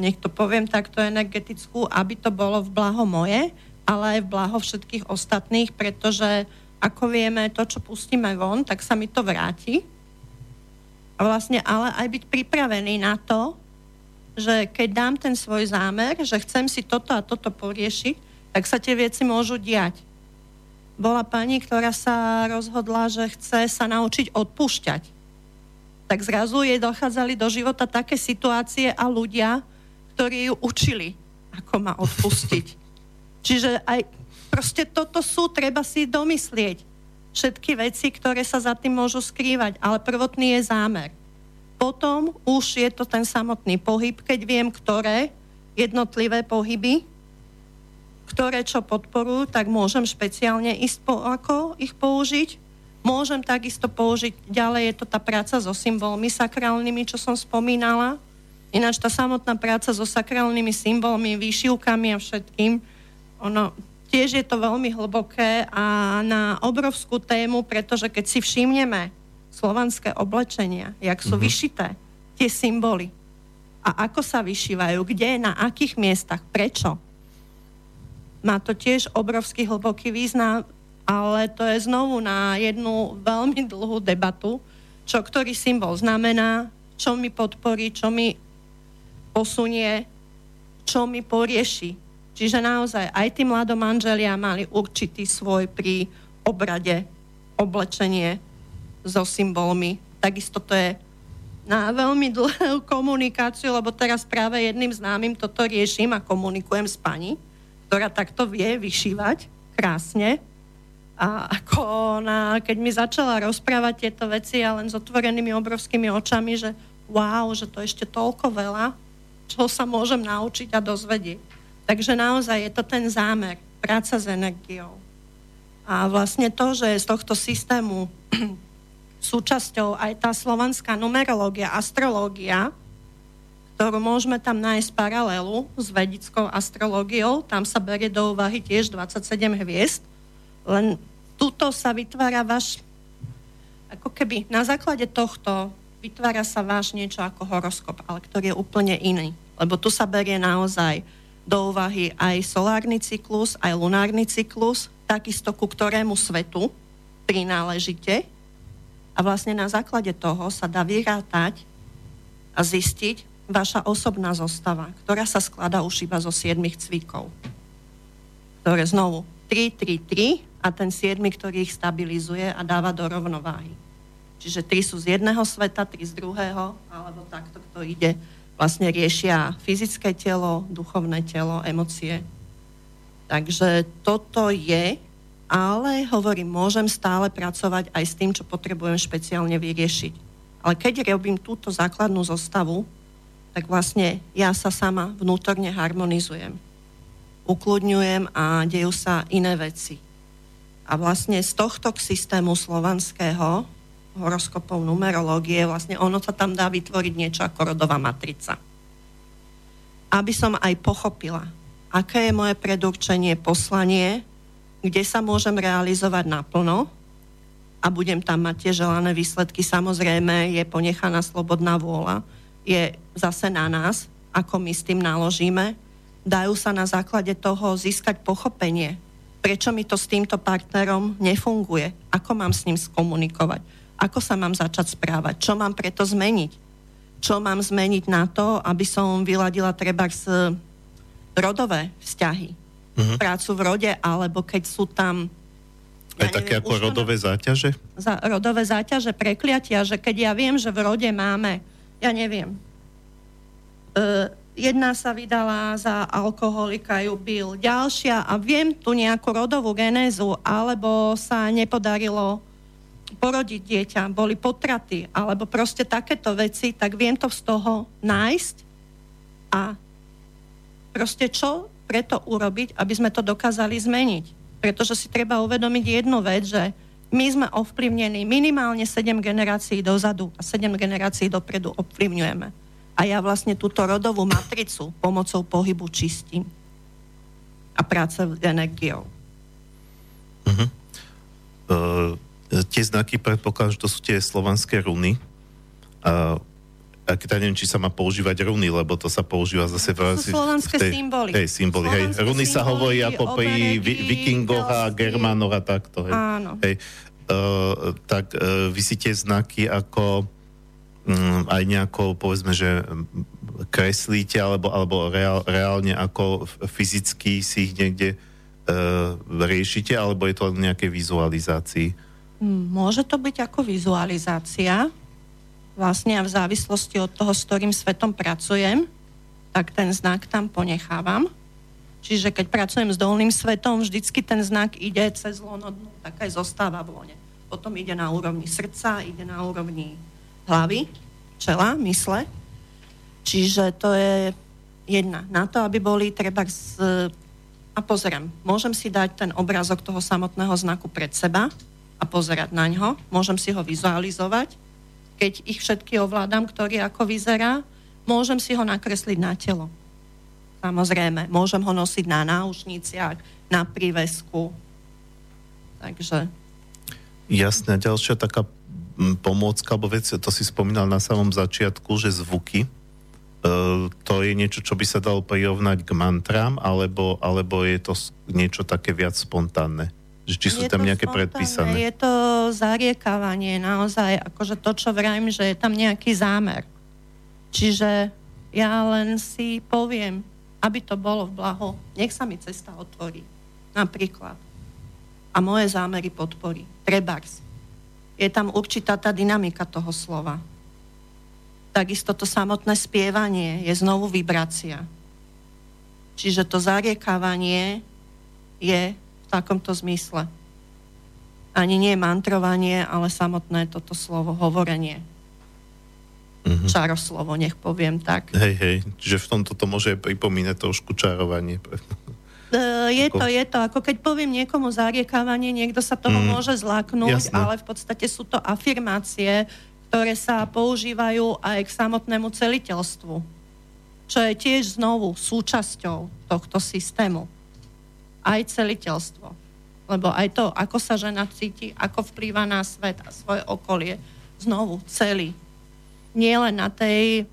nech to poviem takto energetickú, aby to bolo v blaho moje, ale aj v blaho všetkých ostatných, pretože ako vieme, to, čo pustíme von, tak sa mi to vráti. A vlastne ale aj byť pripravený na to, že keď dám ten svoj zámer, že chcem si toto a toto poriešiť, tak sa tie veci môžu diať. Bola pani, ktorá sa rozhodla, že chce sa naučiť odpúšťať. Tak zrazu jej dochádzali do života také situácie a ľudia, ktorí ju učili, ako má odpustiť. [LAUGHS] Čiže aj proste toto sú, treba si domyslieť. Všetky veci, ktoré sa za tým môžu skrývať, ale prvotný je zámer. Potom už je to ten samotný pohyb, keď viem, ktoré jednotlivé pohyby, ktoré čo podporujú, tak môžem špeciálne ísť po, ako ich použiť. Môžem takisto použiť, ďalej je to tá práca so symbolmi sakrálnymi, čo som spomínala, Ináč tá samotná práca so sakrálnymi symbolmi, výšivkami a všetkým, ono, tiež je to veľmi hlboké a na obrovskú tému, pretože keď si všimneme slovanské oblečenia, jak sú mm-hmm. vyšité tie symboly a ako sa vyšívajú, kde, na akých miestach, prečo, má to tiež obrovský hlboký význam, ale to je znovu na jednu veľmi dlhú debatu, čo ktorý symbol znamená, čo mi podporí, čo mi posunie, čo mi porieši. Čiže naozaj aj tí mladomanželia mali určitý svoj pri obrade oblečenie so symbolmi. Takisto to je na veľmi dlhú [LAUGHS] komunikáciu, lebo teraz práve jedným známym toto riešim a komunikujem s pani, ktorá takto vie vyšívať krásne. A ako ona, keď mi začala rozprávať tieto veci a len s otvorenými obrovskými očami, že wow, že to ešte toľko veľa, čo sa môžem naučiť a dozvedieť. Takže naozaj je to ten zámer, práca s energiou. A vlastne to, že z tohto systému [CLEARS THROAT] súčasťou aj tá slovanská numerológia, astrológia, ktorú môžeme tam nájsť paralelu s vedickou astrológiou. Tam sa berie do úvahy tiež 27 hviezd. Len tuto sa vytvára váš, ako keby na základe tohto vytvára sa váš niečo ako horoskop, ale ktorý je úplne iný. Lebo tu sa berie naozaj do úvahy aj solárny cyklus, aj lunárny cyklus, takisto ku ktorému svetu prináležite. A vlastne na základe toho sa dá vyrátať a zistiť vaša osobná zostava, ktorá sa skladá už iba zo 7 cvikov. Ktoré znovu 3, 3, 3 a ten 7, ktorý ich stabilizuje a dáva do rovnováhy. Čiže 3 sú z jedného sveta, 3 z druhého, alebo takto, kto ide, vlastne riešia fyzické telo, duchovné telo, emócie. Takže toto je, ale hovorím, môžem stále pracovať aj s tým, čo potrebujem špeciálne vyriešiť. Ale keď robím túto základnú zostavu, tak vlastne ja sa sama vnútorne harmonizujem. Ukludňujem a dejú sa iné veci. A vlastne z tohto systému slovanského horoskopov numerológie, vlastne ono sa tam dá vytvoriť niečo ako rodová matrica. Aby som aj pochopila, aké je moje predurčenie, poslanie, kde sa môžem realizovať naplno a budem tam mať tie želané výsledky. Samozrejme je ponechaná slobodná vôľa, je zase na nás, ako my s tým naložíme. Dajú sa na základe toho získať pochopenie, prečo mi to s týmto partnerom nefunguje, ako mám s ním skomunikovať, ako sa mám začať správať, čo mám preto zmeniť, čo mám zmeniť na to, aby som vyladila treba s rodové vzťahy, uh-huh. prácu v rode, alebo keď sú tam aj ja také ako rodové na, záťaže? Za, rodové záťaže, prekliatia, že keď ja viem, že v rode máme ja neviem, uh, jedna sa vydala za alkoholika, ju bil ďalšia a viem tu nejakú rodovú genézu, alebo sa nepodarilo porodiť dieťa, boli potraty, alebo proste takéto veci, tak viem to z toho nájsť a proste čo preto urobiť, aby sme to dokázali zmeniť. Pretože si treba uvedomiť jednu vec, že my sme ovplyvnení minimálne 7 generácií dozadu a 7 generácií dopredu ovplyvňujeme. A ja vlastne túto rodovú matricu pomocou pohybu čistím. A práce s energiou. Uh-huh. Uh, tie znaky predpokladám, že to sú tie slovanské runy. Uh, a keď neviem, či sa má používať runy, lebo to sa používa zase v, to sú slovanské tej, symboly. Tej symboly hej. Runy sa hovorí ako pri vikingoch a germánoch a takto. Hej. Áno. Hej. Uh, tak uh, vy si tie znaky ako um, aj nejako, povedzme, že kreslíte, alebo, alebo reál, reálne ako fyzicky si ich niekde uh, riešite, alebo je to len nejaké vizualizácii? Môže to byť ako vizualizácia, vlastne a v závislosti od toho, s ktorým svetom pracujem, tak ten znak tam ponechávam. Čiže keď pracujem s dolným svetom, vždycky ten znak ide cez lono tak aj zostáva v lone. Potom ide na úrovni srdca, ide na úrovni hlavy, čela, mysle. Čiže to je jedna. Na to, aby boli treba z... A pozerám, môžem si dať ten obrázok toho samotného znaku pred seba a pozerať na ňo. Môžem si ho vizualizovať keď ich všetky ovládam, ktorý ako vyzerá, môžem si ho nakresliť na telo. Samozrejme, môžem ho nosiť na náušniciach, na prívesku. Takže... Jasné, ďalšia taká pomôcka, alebo vec, to si spomínal na samom začiatku, že zvuky, Uh, to je niečo, čo by sa dalo prirovnať k mantrám, alebo, alebo je to niečo také viac spontánne? Že či sú je tam nejaké predpísané? Je to zariekávanie naozaj, akože to, čo vrajím, že je tam nejaký zámer. Čiže ja len si poviem, aby to bolo v blaho, nech sa mi cesta otvorí. Napríklad. A moje zámery podporí. Trebars. Je tam určitá tá dynamika toho slova. Takisto to samotné spievanie je znovu vibrácia. Čiže to zariekávanie je takomto zmysle. Ani nie mantrovanie, ale samotné toto slovo, hovorenie. Mm-hmm. Čaroslovo, nech poviem tak. Hej, hej, čiže v tomto to môže pripomínať trošku čarovanie. Uh, [LAUGHS] je to, je to. Ako keď poviem niekomu zariekávanie, niekto sa toho mm, môže zlaknúť, jasne. ale v podstate sú to afirmácie, ktoré sa používajú aj k samotnému celiteľstvu. čo je tiež znovu súčasťou tohto systému. Aj celiteľstvo. Lebo aj to, ako sa žena cíti, ako vplýva na svet a svoje okolie, znovu celý. Nie len na tej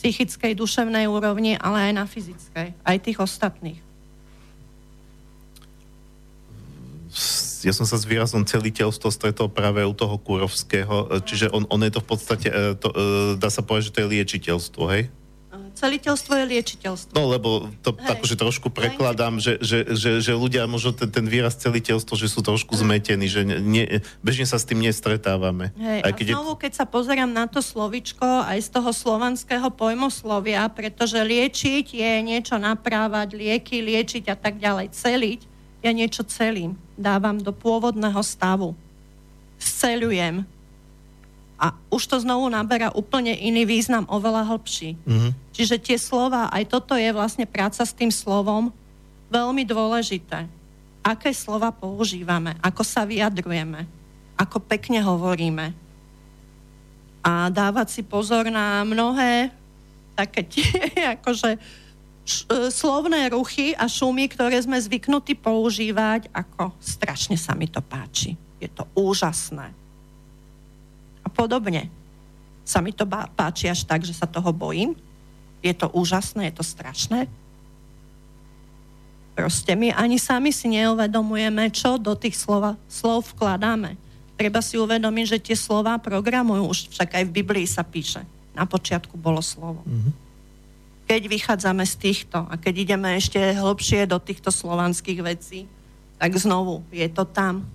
psychickej, duševnej úrovni, ale aj na fyzickej, aj tých ostatných. ja som sa s výrazom celiteľstvo stretol práve u toho Kurovského, čiže on, on je to v podstate, e, to, e, dá sa povedať, že to je liečiteľstvo, hej? Celiteľstvo je liečiteľstvo. No, lebo to Hej. akože trošku prekladám, že, že, že, že ľudia možno ten, ten výraz celiteľstvo, že sú trošku zmetení, že nie, bežne sa s tým nestretávame. Hej, aj keď a znovu, je... keď sa pozerám na to slovičko aj z toho slovanského pojmoslovia, pretože liečiť je niečo naprávať, lieky liečiť a tak ďalej, celiť ja niečo celým dávam do pôvodného stavu. Sceľujem. A už to znovu naberá úplne iný význam, oveľa hlbší. Mm-hmm. Čiže tie slova, aj toto je vlastne práca s tým slovom, veľmi dôležité. Aké slova používame, ako sa vyjadrujeme, ako pekne hovoríme. A dávať si pozor na mnohé také tie, [LAUGHS] akože E, slovné ruchy a šumy, ktoré sme zvyknutí používať, ako strašne sa mi to páči. Je to úžasné. Podobne. Sa mi to páči až tak, že sa toho bojím. Je to úžasné, je to strašné. Proste my ani sami si neuvedomujeme, čo do tých slova, slov vkladáme. Treba si uvedomiť, že tie slova programujú, už však aj v Biblii sa píše. Na počiatku bolo slovo. Mm-hmm keď vychádzame z týchto a keď ideme ešte hlbšie do týchto slovanských vecí, tak znovu je to tam.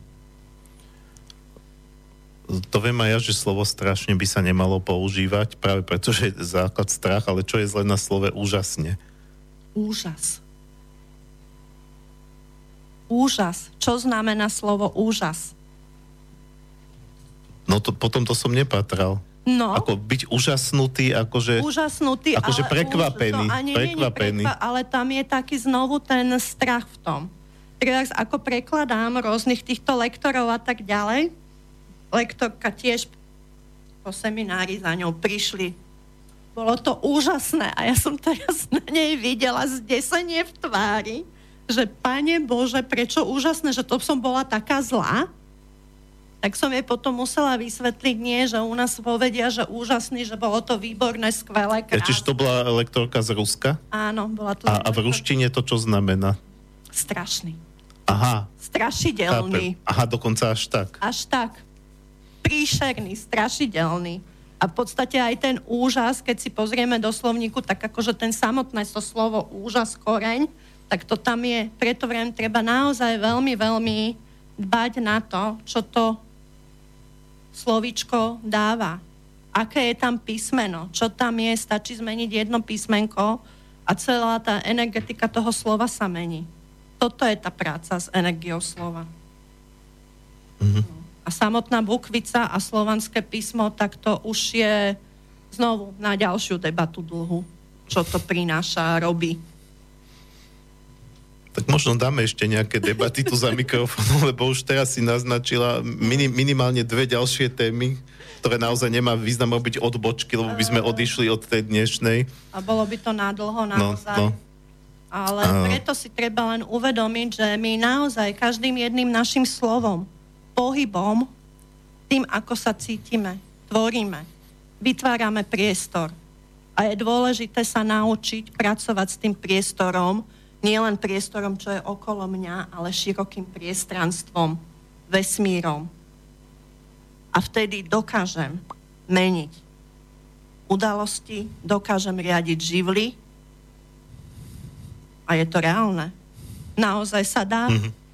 To viem aj ja, že slovo strašne by sa nemalo používať, práve preto, že je základ strach, ale čo je zle na slove úžasne? Úžas. Úžas. Čo znamená slovo úžas? No to, potom to som nepatral. No. Ako byť úžasnutý, akože... Úžasnutý, akože ale prekvapený. Už, no, ani prekvapený. Prekva, ale tam je taký znovu ten strach v tom. Teraz ako prekladám rôznych týchto lektorov a tak ďalej, lektorka tiež po seminári za ňou prišli. Bolo to úžasné a ja som teraz na nej videla zdesenie v tvári, že Pane Bože, prečo úžasné, že to som bola taká zlá, tak som jej potom musela vysvetliť, nie, že u nás povedia, že úžasný, že bolo to výborné, skvelé, krásne. Čiže to bola lektorka z Ruska? Áno, bola to. A, a v ruštine to čo znamená? Strašný. Aha. Strašidelný. Aha, dokonca až tak. Až tak. Príšerný, strašidelný. A v podstate aj ten úžas, keď si pozrieme do slovníku, tak akože ten samotné to slovo úžas, koreň, tak to tam je. Preto vrem, treba naozaj veľmi, veľmi dbať na to, čo to slovičko dáva. Aké je tam písmeno, čo tam je, stačí zmeniť jedno písmenko a celá tá energetika toho slova sa mení. Toto je tá práca s energiou slova. Mm-hmm. A samotná bukvica a slovanské písmo, tak to už je znovu na ďalšiu debatu dlhu, čo to prináša a robí. Tak možno dáme ešte nejaké debaty tu za mikrofónom, lebo už teraz si naznačila minim, minimálne dve ďalšie témy, ktoré naozaj nemá význam byť odbočky, lebo by sme odišli od tej dnešnej. A bolo by to nádlho no, naozaj. No, no. Ale a... preto si treba len uvedomiť, že my naozaj každým jedným našim slovom, pohybom, tým, ako sa cítime, tvoríme, vytvárame priestor. A je dôležité sa naučiť pracovať s tým priestorom, nie len priestorom, čo je okolo mňa, ale širokým priestranstvom, vesmírom. A vtedy dokážem meniť udalosti, dokážem riadiť živly a je to reálne. Naozaj sa dá. Mm-hmm.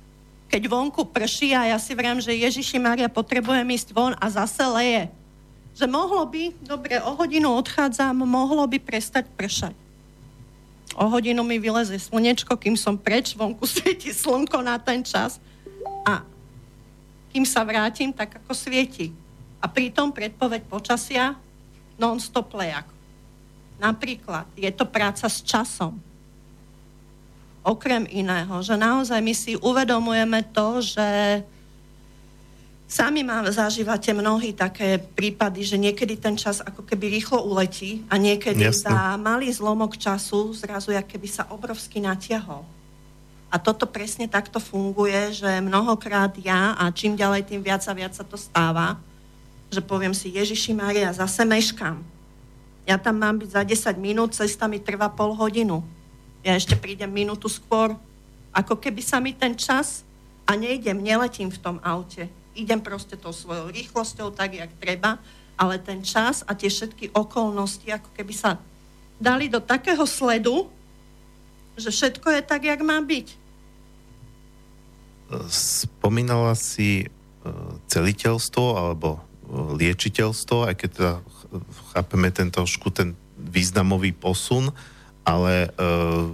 Keď vonku prší a ja si vrám, že Ježiši Maria potrebujem ísť von a zase leje. Že mohlo by, dobre, o hodinu odchádzam, mohlo by prestať pršať o hodinu mi vyleze slnečko, kým som preč, vonku [LAUGHS] svieti slnko na ten čas a kým sa vrátim, tak ako svieti. A pritom predpoveď počasia non-stop lejak. Napríklad je to práca s časom. Okrem iného, že naozaj my si uvedomujeme to, že Sami má, zažívate mnohí také prípady, že niekedy ten čas ako keby rýchlo uletí a niekedy Jasne. za malý zlomok času zrazu keby sa obrovsky natiahol. A toto presne takto funguje, že mnohokrát ja a čím ďalej, tým viac a viac sa to stáva, že poviem si, Ježiši Maria, zase meškám. Ja tam mám byť za 10 minút, cesta mi trvá pol hodinu. Ja ešte prídem minútu skôr. Ako keby sa mi ten čas a nejdem, neletím v tom aute. Idem proste tou svojou rýchlosťou tak, jak treba, ale ten čas a tie všetky okolnosti ako keby sa dali do takého sledu, že všetko je tak, jak má byť. Spomínala si e, celiteľstvo alebo e, liečiteľstvo, aj keď teda ch- chápeme ten trošku ten významový posun, ale uh,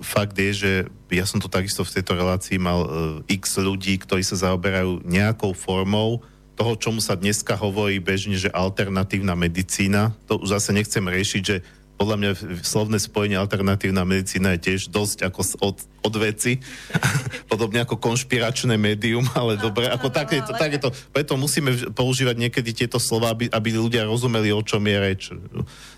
fakt je, že ja som to takisto v tejto relácii mal uh, x ľudí, ktorí sa zaoberajú nejakou formou toho, čomu sa dneska hovorí bežne, že alternatívna medicína. To už zase nechcem riešiť, že podľa mňa slovné spojenie alternatívna medicína je tiež dosť ako od, od veci, [LAUGHS] podobne ako konšpiračné médium, ale dobre, ako tak je, to, tak je to. Preto musíme používať niekedy tieto slova, aby, aby ľudia rozumeli, o čom je reč.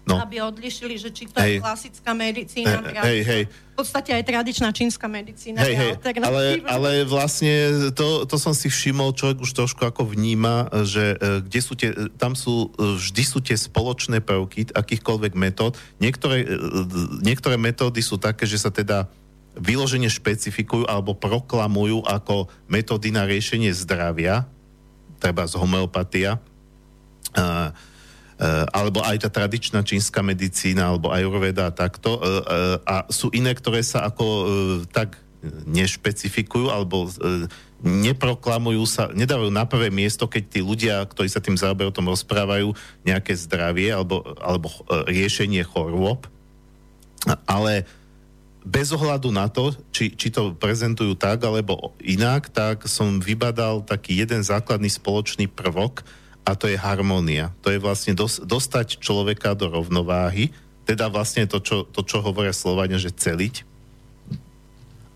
No. Aby odlišili, že či to hej. je klasická medicína, hej, hej. v podstate aj tradičná čínska medicína. Hej, hej, ale, ale vlastne to, to som si všimol, človek už trošku ako vníma, že kde sú tie, tam sú, vždy sú tie spoločné prvky akýchkoľvek metód. Niektoré, niektoré metódy sú také, že sa teda vyložene špecifikujú alebo proklamujú ako metódy na riešenie zdravia, treba z homeopatia, uh, alebo aj tá tradičná čínska medicína, alebo ajurveda a takto. A sú iné, ktoré sa ako tak nešpecifikujú, alebo neproklamujú sa, nedávajú na prvé miesto, keď tí ľudia, ktorí sa tým zaoberajú, o tom rozprávajú, nejaké zdravie alebo, alebo riešenie chorôb. Ale bez ohľadu na to, či, či to prezentujú tak alebo inak, tak som vybadal taký jeden základný spoločný prvok, a to je harmónia. To je vlastne dos, dostať človeka do rovnováhy, teda vlastne to, čo, to, čo hovoria Slovania, že celiť.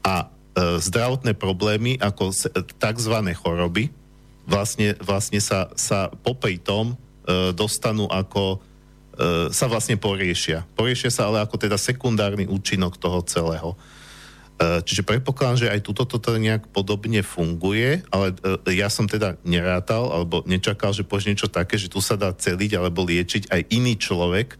A e, zdravotné problémy ako se, tzv. choroby vlastne, vlastne sa, sa popri tom e, dostanú ako e, sa vlastne poriešia. Poriešia sa ale ako teda sekundárny účinok toho celého. Čiže predpokladám, že aj tuto toto nejak podobne funguje, ale ja som teda nerátal, alebo nečakal, že pože niečo také, že tu sa dá celiť alebo liečiť aj iný človek.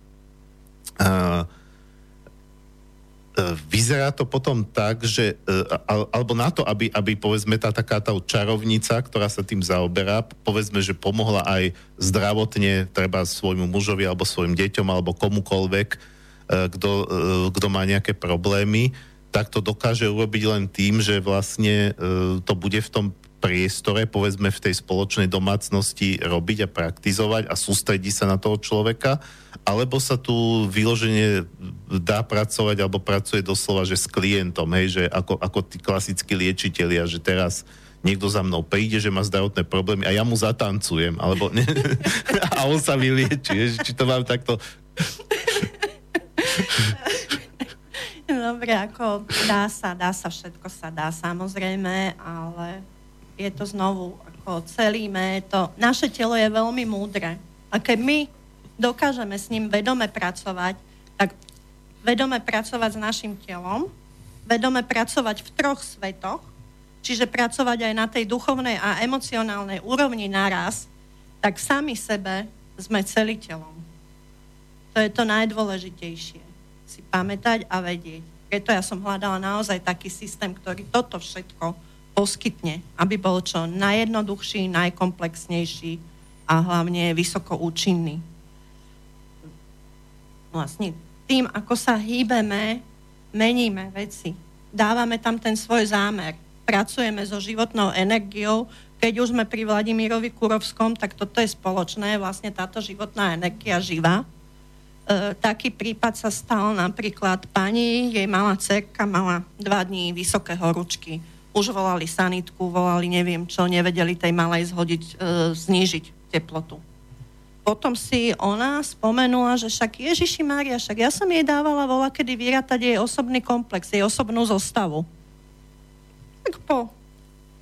Vyzerá to potom tak, že alebo na to, aby, aby povedzme tá taká tá čarovnica, ktorá sa tým zaoberá, povedzme, že pomohla aj zdravotne treba svojmu mužovi alebo svojim deťom alebo komukoľvek, kto má nejaké problémy, tak to dokáže urobiť len tým, že vlastne e, to bude v tom priestore, povedzme v tej spoločnej domácnosti robiť a praktizovať a sústredí sa na toho človeka, alebo sa tu vyloženie dá pracovať, alebo pracuje doslova, že s klientom, hej, že ako, ako tí klasickí liečitelia, že teraz niekto za mnou príde, že má zdravotné problémy a ja mu zatancujem, alebo ne, [LAUGHS] a on sa vylieči, či to mám takto [LAUGHS] Dobre, ako dá sa, dá sa, všetko sa dá samozrejme, ale je to znovu, ako celíme to. Naše telo je veľmi múdre. A keď my dokážeme s ním vedome pracovať, tak vedome pracovať s našim telom, vedome pracovať v troch svetoch, čiže pracovať aj na tej duchovnej a emocionálnej úrovni naraz, tak sami sebe sme celý telom. To je to najdôležitejšie si pamätať a vedieť. Preto ja som hľadala naozaj taký systém, ktorý toto všetko poskytne, aby bol čo najjednoduchší, najkomplexnejší a hlavne vysoko účinný. Vlastne tým, ako sa hýbeme, meníme veci. Dávame tam ten svoj zámer. Pracujeme so životnou energiou. Keď už sme pri Vladimírovi Kurovskom, tak toto je spoločné, vlastne táto životná energia živá E, taký prípad sa stal napríklad pani, jej malá cerka mala dva dní vysoké horúčky. Už volali sanitku, volali neviem čo, nevedeli tej malej zhodiť, e, znížiť teplotu. Potom si ona spomenula, že však Ježiši Mária, však ja som jej dávala vola, kedy vyrátať jej osobný komplex, jej osobnú zostavu. Tak po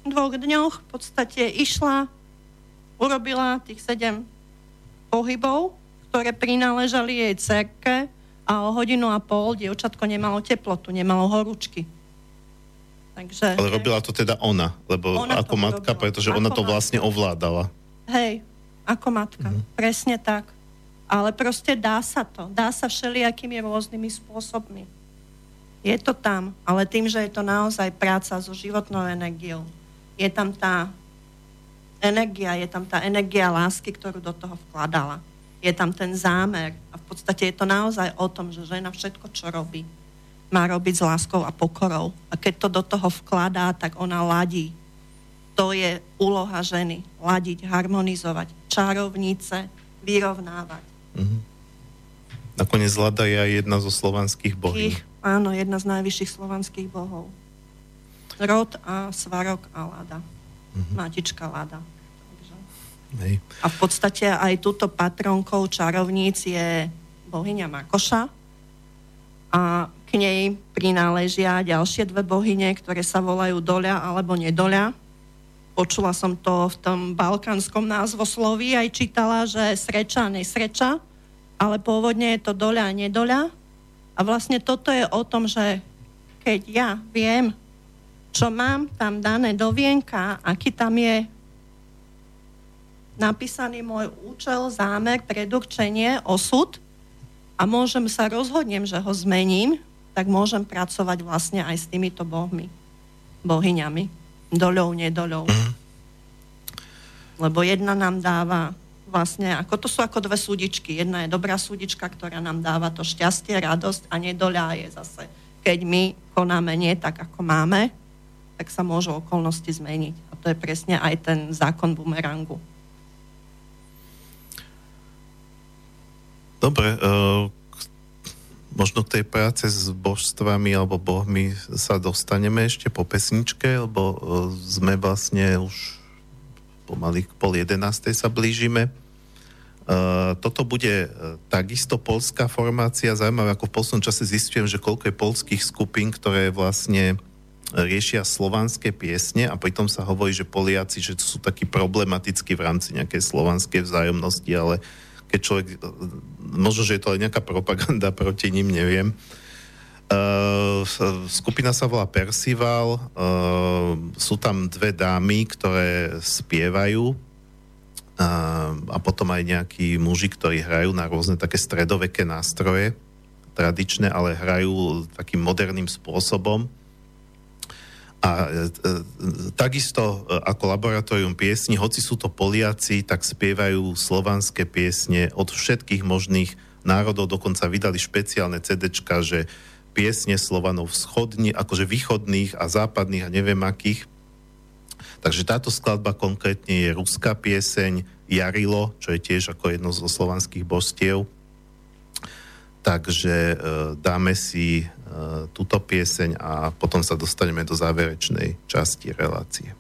dvoch dňoch v podstate išla, urobila tých sedem pohybov, ktoré prináležali jej cerke a o hodinu a pol dievčatko nemalo teplotu, nemalo horúčky. Takže, Ale robila to teda ona, lebo ona ako matka, robila. pretože ako ona to vlastne ovládala. Hej, ako matka, mm. presne tak. Ale proste dá sa to. Dá sa všelijakými rôznymi spôsobmi. Je to tam, ale tým, že je to naozaj práca so životnou energiou, je tam tá energia, je tam tá energia lásky, ktorú do toho vkladala. Je tam ten zámer a v podstate je to naozaj o tom, že žena všetko, čo robí, má robiť s láskou a pokorou. A keď to do toho vkladá, tak ona ladí. To je úloha ženy. Ladiť, harmonizovať, čarovnice, vyrovnávať. Mm-hmm. Nakoniec Lada je aj jedna zo slovanských bohov. Áno, jedna z najvyšších slovanských bohov. Rod a Svarok a Lada. Mm-hmm. Matička Lada. Hej. A v podstate aj túto patronkou čarovníc je bohyňa Makoša a k nej prináležia ďalšie dve bohyne, ktoré sa volajú Doľa alebo Nedoľa. Počula som to v tom balkánskom názvosloví, aj čítala, že sreča, nesreča, ale pôvodne je to Doľa a Nedoľa. A vlastne toto je o tom, že keď ja viem, čo mám tam dané do vienka, aký tam je napísaný môj účel, zámer, predurčenie, osud a môžem sa rozhodnem, že ho zmením, tak môžem pracovať vlastne aj s týmito bohmi, bohyňami, doľou, nedoľou. Mm. Lebo jedna nám dáva vlastne, ako to sú ako dve súdičky. Jedna je dobrá súdička, ktorá nám dáva to šťastie, radosť a nedoľa je zase, keď my konáme nie tak, ako máme, tak sa môžu okolnosti zmeniť. A to je presne aj ten zákon bumerangu. Dobre, uh, možno k tej práce s božstvami alebo bohmi sa dostaneme ešte po pesničke, lebo uh, sme vlastne už pomaly k pol jedenástej sa blížime. Uh, toto bude takisto polská formácia. Zaujímavé, ako v poslednom čase zistujem, že koľko je polských skupín, ktoré vlastne riešia slovanské piesne a pritom sa hovorí, že Poliaci, že sú takí problematickí v rámci nejakej slovanskej vzájomnosti, ale keď človek, možno, že je to aj nejaká propaganda [LAUGHS] proti ním, neviem. Uh, skupina sa volá Percival, uh, sú tam dve dámy, ktoré spievajú uh, a potom aj nejakí muži, ktorí hrajú na rôzne také stredoveké nástroje, tradičné, ale hrajú takým moderným spôsobom. A e, e, takisto e, ako laboratórium piesni, hoci sú to Poliaci, tak spievajú slovanské piesne od všetkých možných národov, dokonca vydali špeciálne CDčka, že piesne Slovanov schodní, akože východných a západných a neviem akých. Takže táto skladba konkrétne je ruská pieseň Jarilo, čo je tiež ako jedno zo slovanských božstiev. Takže e, dáme si túto pieseň a potom sa dostaneme do záverečnej časti relácie.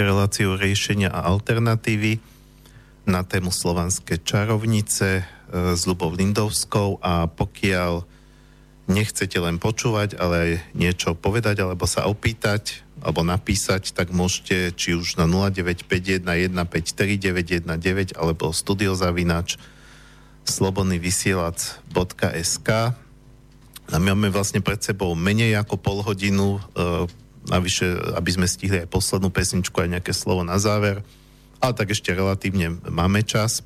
Reláciu riešenia a alternatívy na tému slovanské čarovnice e, s Lubou Lindovskou a pokiaľ nechcete len počúvať, ale aj niečo povedať alebo sa opýtať alebo napísať, tak môžete či už na 0951153919 alebo studiozavinač slobodnyvysielac.sk a my máme vlastne pred sebou menej ako pol hodinu e, navyše, aby sme stihli aj poslednú pesničku, aj nejaké slovo na záver. Ale tak ešte relatívne máme čas.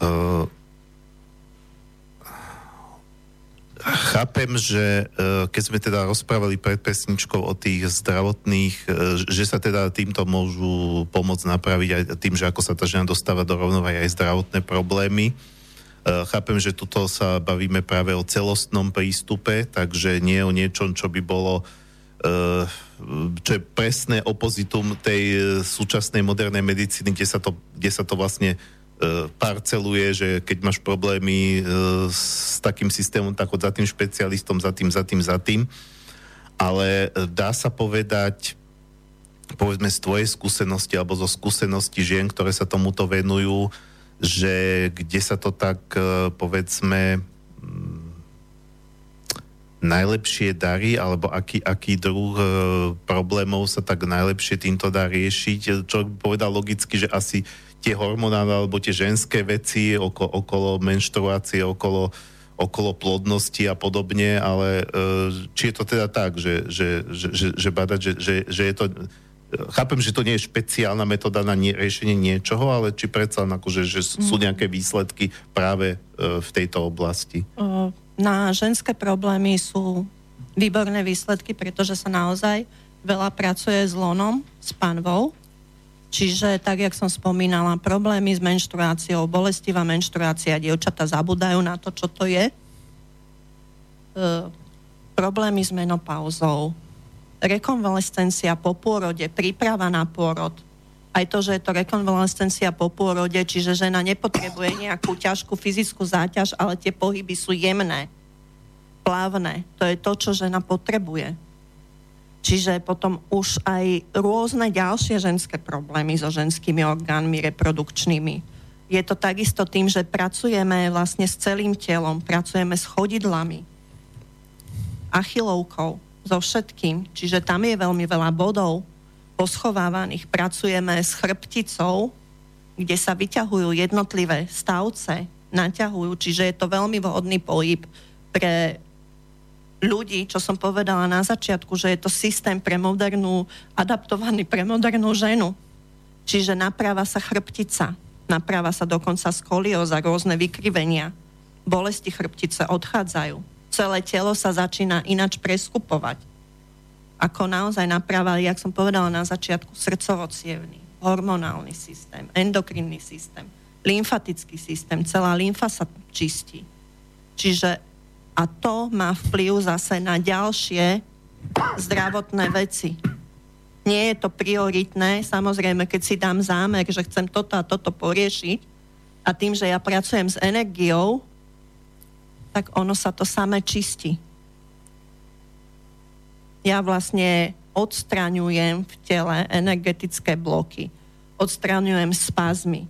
Uh, chápem, že uh, keď sme teda rozprávali pred pesničkou o tých zdravotných, uh, že sa teda týmto môžu pomôcť napraviť aj tým, že ako sa tá žena dostáva do rovnováhy aj zdravotné problémy. Eh, chápem, že tuto sa bavíme práve o celostnom prístupe, takže nie o niečom, čo by bolo eh, čo je presné opozitum tej eh, súčasnej modernej medicíny, kde sa to, kde sa to vlastne parceluje, že keď máš problémy s takým systémom, tak od za tým špecialistom, za tým, za tým, za tým. Ale dá sa povedať, povedzme z tvojej skúsenosti alebo zo skúsenosti žien, ktoré sa tomuto venujú, že kde sa to tak, e, povedzme, mm, najlepšie darí, alebo aký, aký druh e, problémov sa tak najlepšie týmto dá riešiť. Čo povedal logicky, že asi tie hormonálne alebo tie ženské veci okolo, okolo menštruácie, okolo, okolo plodnosti a podobne, ale e, či je to teda tak, že, že, že, že, že badať, že, že, že je to chápem, že to nie je špeciálna metóda na nie, riešenie niečoho, ale či predsa akože, že sú mhm. nejaké výsledky práve e, v tejto oblasti? Na ženské problémy sú výborné výsledky, pretože sa naozaj veľa pracuje s lonom, s panvou. Čiže, tak, jak som spomínala, problémy s menštruáciou, bolestivá menštruácia, dievčata zabudajú na to, čo to je. E, problémy s menopauzou, rekonvalescencia po pôrode, príprava na pôrod, aj to, že je to rekonvalescencia po pôrode, čiže žena nepotrebuje nejakú ťažkú fyzickú záťaž, ale tie pohyby sú jemné, plávne. To je to, čo žena potrebuje. Čiže potom už aj rôzne ďalšie ženské problémy so ženskými orgánmi reprodukčnými. Je to takisto tým, že pracujeme vlastne s celým telom, pracujeme s chodidlami, achilovkou, so všetkým, čiže tam je veľmi veľa bodov poschovávaných. Pracujeme s chrbticou, kde sa vyťahujú jednotlivé stavce, naťahujú, čiže je to veľmi vhodný pohyb pre ľudí, čo som povedala na začiatku, že je to systém pre modernú, adaptovaný pre modernú ženu. Čiže naprava sa chrbtica, naprava sa dokonca skolióza, rôzne vykrivenia, bolesti chrbtice odchádzajú celé telo sa začína inač preskupovať. Ako naozaj napravali, jak som povedala na začiatku, srdcovo hormonálny systém, endokrinný systém, lymfatický systém, celá lymfa sa čistí. Čiže a to má vplyv zase na ďalšie zdravotné veci. Nie je to prioritné, samozrejme, keď si dám zámer, že chcem toto a toto poriešiť a tým, že ja pracujem s energiou, tak ono sa to samé čistí. Ja vlastne odstraňujem v tele energetické bloky, odstraňujem spazmy.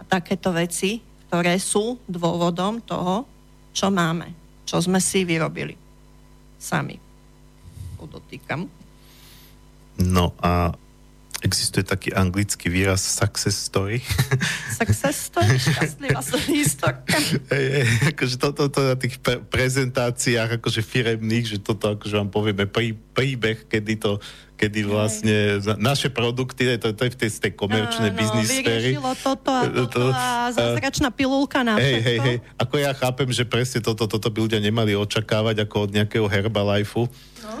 A takéto veci, ktoré sú dôvodom toho, čo máme, čo sme si vyrobili sami. Podotýkam. No a Existuje taký anglický výraz success story. [LAUGHS] Success story, šťastlivá historka. Hey, hey, akože toto to, to na tých pre- prezentáciách akože firemných, že toto akože vám povieme prí, príbeh, kedy to kedy vlastne naše produkty, to, to je v tej, tej komerčnej biznis sféry. toto a toto a zázračná pilulka na hej, hej, hej. Ako ja chápem, že presne toto, toto by ľudia nemali očakávať ako od nejakého Herbalife. No.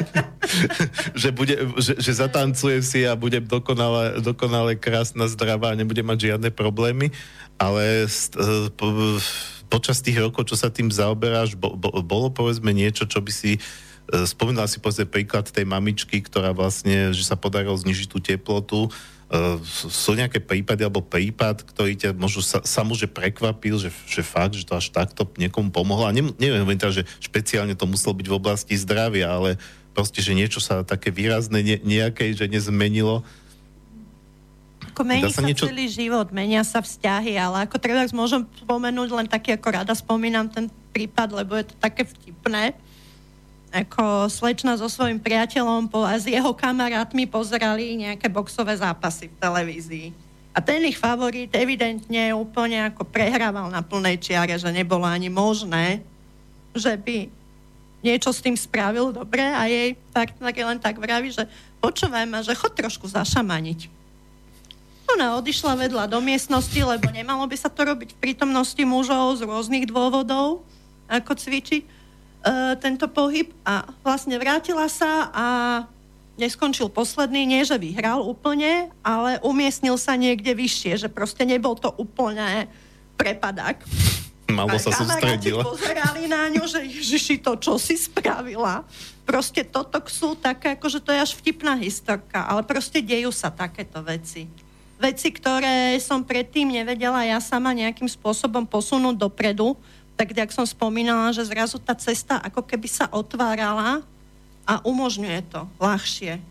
[LAUGHS] že, bude, že, že zatancujem si a budem dokonale, dokonale krásna, zdravá a nebudem mať žiadne problémy, ale uh, po, počas tých rokov, čo sa tým zaoberáš, bo, bo, bolo povedzme niečo, čo by si E, spomínal si povedzme príklad tej mamičky, ktorá vlastne, že sa podarilo znižiť tú teplotu. Uh, sú nejaké prípady alebo prípad, ktorý ťa možno sa, sa že prekvapil, že, že fakt, že to až takto niekomu pomohlo. A ne, neviem, teda, že špeciálne to muselo byť v oblasti zdravia, ale proste, že niečo sa také výrazné ne, nejakej, že nezmenilo. Ako mení sa, sa niečo... celý život, menia sa vzťahy, ale ako treba môžem spomenúť len taký, ako rada spomínam ten prípad, lebo je to také vtipné. Ako slečna so svojím priateľom po, a s jeho kamarátmi pozerali nejaké boxové zápasy v televízii. A ten ich favorit evidentne úplne ako prehrával na plnej čiare, že nebolo ani možné, že by niečo s tým spravil dobre a jej partner len tak vraví, že počúvaj ma, že chod trošku zašamaniť. Ona odišla vedľa do miestnosti, lebo nemalo by sa to robiť v prítomnosti mužov z rôznych dôvodov, ako cvičiť tento pohyb a vlastne vrátila sa a neskončil posledný, nie že vyhral úplne, ale umiestnil sa niekde vyššie, že proste nebol to úplne prepadák. Malo sa sústredila. pozerali na ňu, že Ježiši, to čo si spravila. Proste toto sú také, akože to je až vtipná historka, ale proste dejú sa takéto veci. Veci, ktoré som predtým nevedela ja sama nejakým spôsobom posunúť dopredu, tak jak som spomínala, že zrazu tá cesta ako keby sa otvárala a umožňuje to ľahšie. E,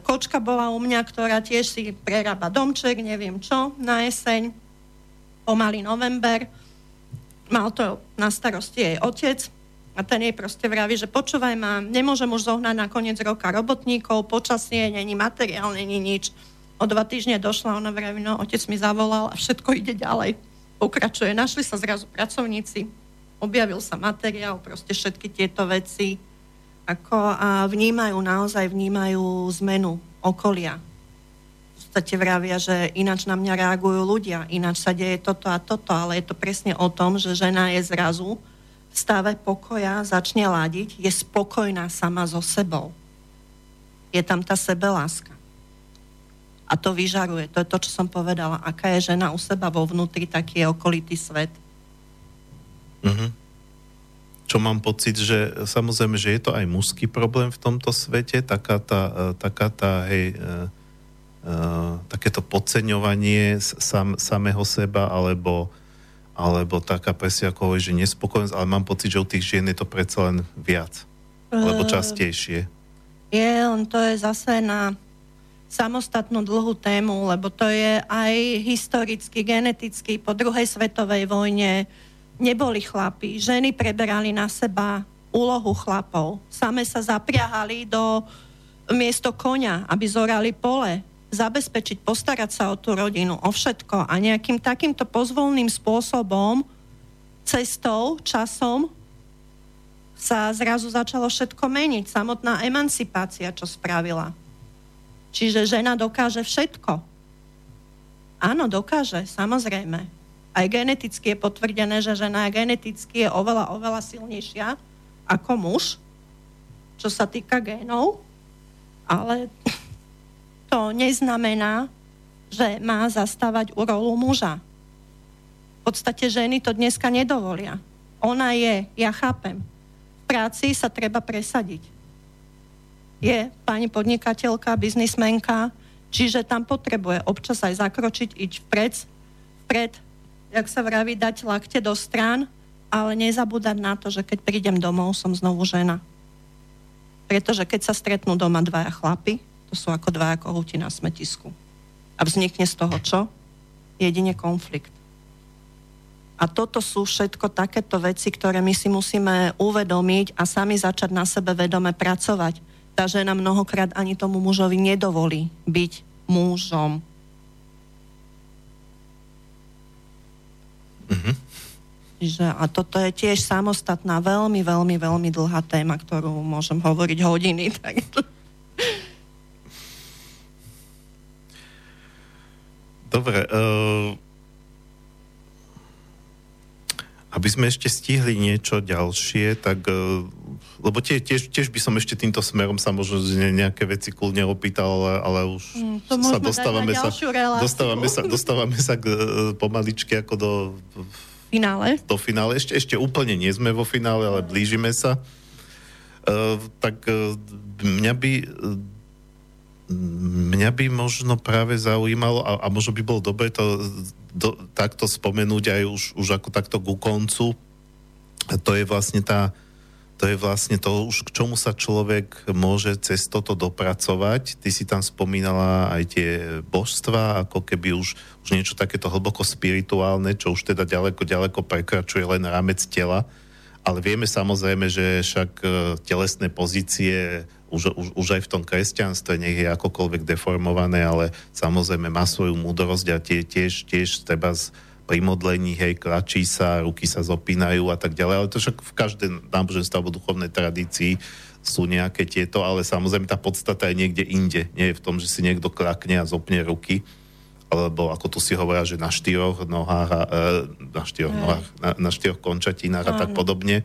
kočka bola u mňa, ktorá tiež si prerába domček, neviem čo, na jeseň, pomaly november mal to na starosti jej otec a ten jej proste vraví, že počúvaj ma, nemôžem už zohnať na koniec roka robotníkov, počasie, není materiál, není nič. O dva týždne došla, ona vraví, no otec mi zavolal a všetko ide ďalej. Pokračuje, našli sa zrazu pracovníci, objavil sa materiál, proste všetky tieto veci ako a vnímajú, naozaj vnímajú zmenu okolia podstate vravia, že ináč na mňa reagujú ľudia, ináč sa deje toto a toto, ale je to presne o tom, že žena je zrazu v stave pokoja, začne ladiť, je spokojná sama so sebou. Je tam tá sebeláska. A to vyžaruje. To je to, čo som povedala. Aká je žena u seba vo vnútri, taký je okolitý svet. Mm-hmm. Čo mám pocit, že samozrejme, že je to aj mužský problém v tomto svete, taká tá, e, taká tá hej, e, Eh, takéto podceňovanie sam, samého seba, alebo, alebo taká presne ako hovorí, že nespokojnosť, ale mám pocit, že u tých žien je to predsa len viac, alebo eh, častejšie. Je, on to je zase na samostatnú dlhú tému, lebo to je aj historicky, geneticky, po druhej svetovej vojne neboli chlapi. Ženy preberali na seba úlohu chlapov. Same sa zapriahali do miesto konia, aby zorali pole zabezpečiť, postarať sa o tú rodinu, o všetko a nejakým takýmto pozvolným spôsobom, cestou, časom sa zrazu začalo všetko meniť. Samotná emancipácia, čo spravila. Čiže žena dokáže všetko. Áno, dokáže, samozrejme. Aj geneticky je potvrdené, že žena geneticky je oveľa, oveľa silnejšia ako muž, čo sa týka génov, ale [LAUGHS] to neznamená, že má zastávať rolu muža. V podstate ženy to dneska nedovolia. Ona je, ja chápem, v práci sa treba presadiť. Je pani podnikateľka, biznismenka, čiže tam potrebuje občas aj zakročiť, iť vpred, vpred, jak sa vraví, dať lakte do strán, ale nezabúdať na to, že keď prídem domov, som znovu žena. Pretože keď sa stretnú doma dvaja chlapy, to sú ako dva kohúti na smetisku. A vznikne z toho čo? Jedine konflikt. A toto sú všetko takéto veci, ktoré my si musíme uvedomiť a sami začať na sebe vedome pracovať. Tá žena mnohokrát ani tomu mužovi nedovolí byť mužom. Mm-hmm. Že, a toto je tiež samostatná, veľmi, veľmi, veľmi dlhá téma, ktorú môžem hovoriť hodiny. [LAUGHS] Tak... Dobre. Uh, aby sme ešte stihli niečo ďalšie, tak... Uh, lebo tie, tiež, tiež by som ešte týmto smerom sa možno nejaké veci kľudne opýtal, ale, ale už mm, sa dostávame sa, dostávame sa, dostávame sa k, uh, pomaličky ako do finále. Do finále. Ešte, ešte úplne nie sme vo finále, ale blížime sa. Uh, tak uh, mňa by mňa by možno práve zaujímalo, a, a možno by bolo dobre to do, takto spomenúť aj už, už ako takto ku koncu, to je vlastne tá, to je vlastne to už, k čomu sa človek môže cez toto dopracovať. Ty si tam spomínala aj tie božstva, ako keby už, už niečo takéto hlboko spirituálne, čo už teda ďaleko, ďaleko prekračuje len rámec tela. Ale vieme samozrejme, že však e, telesné pozície už, už, už aj v tom kresťanstve, nech je akokoľvek deformované, ale samozrejme má svoju múdrosť a tie, tiež, tiež treba z, pri modlení, hej, klačí sa, ruky sa zopínajú a tak ďalej, ale to však v každej náboženstve alebo duchovnej tradícii sú nejaké tieto, ale samozrejme tá podstata je niekde inde. Nie je v tom, že si niekto krakne a zopne ruky, alebo ako tu si hovoria, že na štyroch nohách, a, e, na štyroch, nohách, na, na štyroch končatinách a tak podobne. E,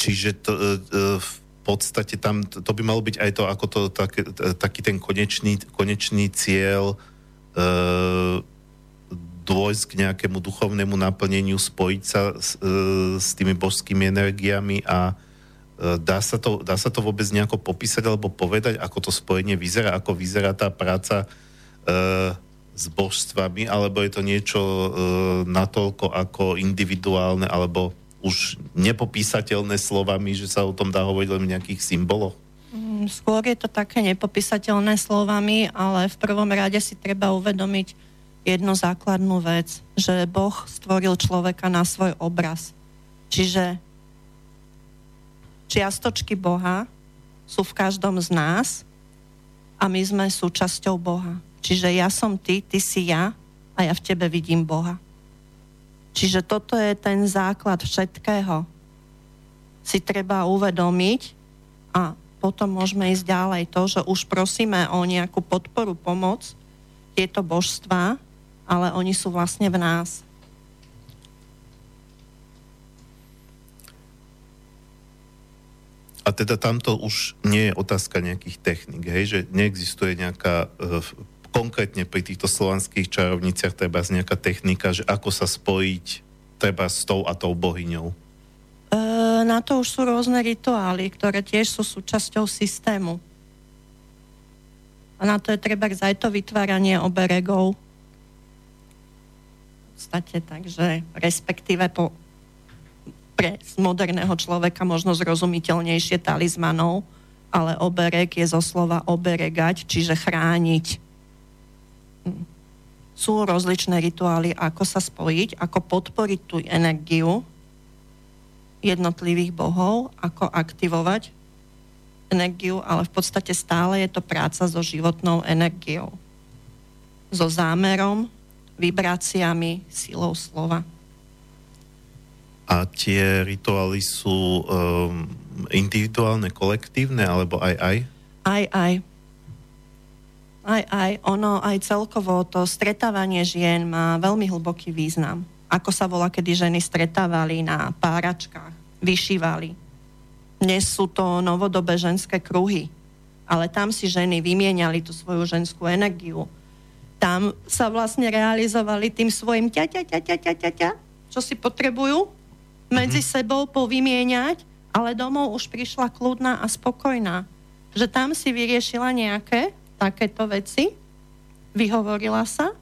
čiže to, e, v podstate tam, to by malo byť aj to, ako to, tak, taký ten konečný, konečný cieľ E, dôjsť k nejakému duchovnému naplneniu, spojiť sa s, e, s tými božskými energiami a e, dá sa, to, dá sa to vôbec nejako popísať alebo povedať, ako to spojenie vyzerá, ako vyzerá tá práca e, s božstvami, alebo je to niečo e, natoľko ako individuálne, alebo už nepopísateľné slovami, že sa o tom dá hovoriť len v nejakých symboloch? Mm, skôr je to také nepopísateľné slovami, ale v prvom rade si treba uvedomiť jednu základnú vec, že Boh stvoril človeka na svoj obraz. Čiže čiastočky Boha sú v každom z nás a my sme súčasťou Boha. Čiže ja som ty, ty si ja a ja v tebe vidím Boha. Čiže toto je ten základ všetkého. Si treba uvedomiť a potom môžeme ísť ďalej. To, že už prosíme o nejakú podporu, pomoc, tieto božstva, ale oni sú vlastne v nás. A teda tamto už nie je otázka nejakých technik, hej? že neexistuje nejaká, uh, konkrétne pri týchto slovanských čarovniciach treba nejaká technika, že ako sa spojiť treba s tou a tou bohyňou. E, na to už sú rôzne rituály, ktoré tiež sú súčasťou systému. A na to je treba aj to vytváranie oberegov. V podstate, takže respektíve po, pre moderného človeka možno zrozumiteľnejšie talizmanov, ale oberek je zo slova oberegať, čiže chrániť. Sú rozličné rituály, ako sa spojiť, ako podporiť tú energiu, jednotlivých bohov, ako aktivovať energiu, ale v podstate stále je to práca so životnou energiou. So zámerom, vibráciami, silou slova. A tie rituály sú um, individuálne, kolektívne, alebo aj aj? Aj aj. Aj aj. Ono aj celkovo to stretávanie žien má veľmi hlboký význam ako sa volá, kedy ženy stretávali na páračkách, vyšívali. Dnes sú to novodobé ženské kruhy, ale tam si ženy vymieniali tú svoju ženskú energiu. Tam sa vlastne realizovali tým svojim ťa, ťa, ťa, ťa, ťa, ťa, ťa čo si potrebujú medzi mm-hmm. sebou povymieňať, ale domov už prišla kľudná a spokojná. Že tam si vyriešila nejaké takéto veci, vyhovorila sa,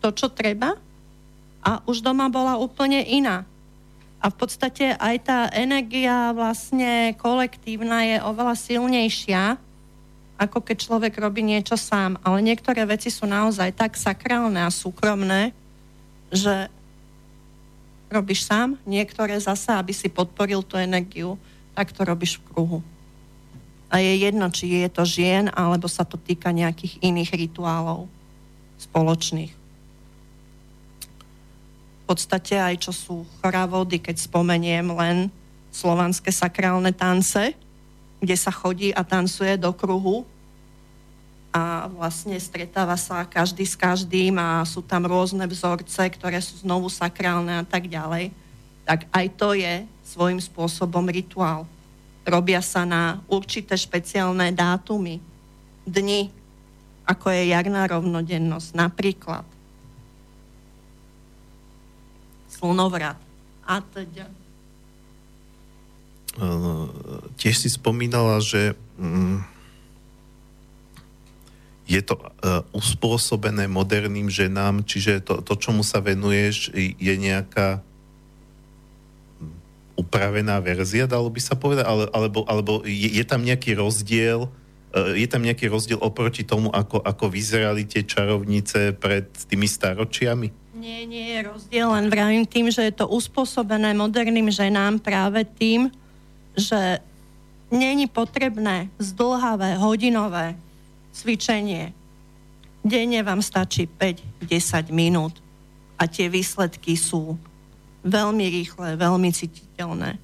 to, čo treba a už doma bola úplne iná. A v podstate aj tá energia vlastne kolektívna je oveľa silnejšia, ako keď človek robí niečo sám. Ale niektoré veci sú naozaj tak sakrálne a súkromné, že robíš sám, niektoré zasa, aby si podporil tú energiu, tak to robíš v kruhu. A je jedno, či je to žien, alebo sa to týka nejakých iných rituálov spoločných podstate aj čo sú choravody, keď spomeniem len slovanské sakrálne tance, kde sa chodí a tancuje do kruhu a vlastne stretáva sa každý s každým a sú tam rôzne vzorce, ktoré sú znovu sakrálne a tak ďalej, tak aj to je svojím spôsobom rituál. Robia sa na určité špeciálne dátumy, dni, ako je jarná rovnodennosť napríklad slnovrat a teda. Tiež si spomínala, že mm, je to uh, uspôsobené moderným ženám, čiže to, to, čomu sa venuješ, je nejaká upravená verzia, dalo by sa povedať, ale, alebo, alebo je, je tam nejaký rozdiel, e, je tam nejaký rozdiel oproti tomu, ako, ako vyzerali tie čarovnice pred tými staročiami? Nie, nie je rozdiel, len vravím tým, že je to uspôsobené moderným ženám práve tým, že není potrebné zdlhavé hodinové cvičenie. Denne vám stačí 5-10 minút a tie výsledky sú veľmi rýchle, veľmi cititeľné.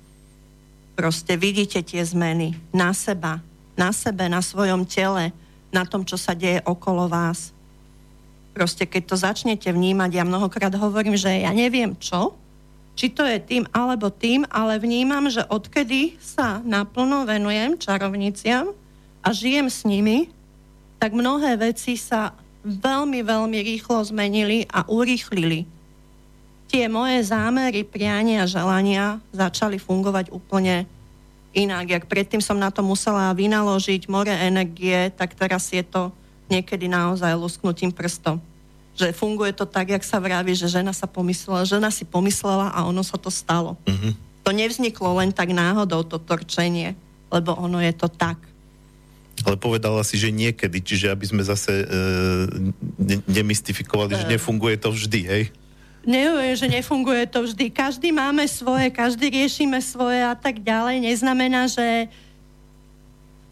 Proste vidíte tie zmeny na seba, na sebe, na svojom tele, na tom, čo sa deje okolo vás. Proste keď to začnete vnímať, ja mnohokrát hovorím, že ja neviem čo, či to je tým alebo tým, ale vnímam, že odkedy sa naplno venujem čarovniciam a žijem s nimi, tak mnohé veci sa veľmi, veľmi rýchlo zmenili a urýchlili tie moje zámery, priania, želania začali fungovať úplne inak. Jak predtým som na to musela vynaložiť more energie, tak teraz je to niekedy naozaj lusknutím prstom. Že funguje to tak, jak sa vraví, že žena sa pomyslela, žena si pomyslela a ono sa to stalo. Mm-hmm. To nevzniklo len tak náhodou, to torčenie, lebo ono je to tak. Ale povedala si, že niekedy, čiže aby sme zase e, ne, nemystifikovali, e... že nefunguje to vždy, hej? Neviem, že nefunguje to vždy. Každý máme svoje, každý riešime svoje a tak ďalej. Neznamená, že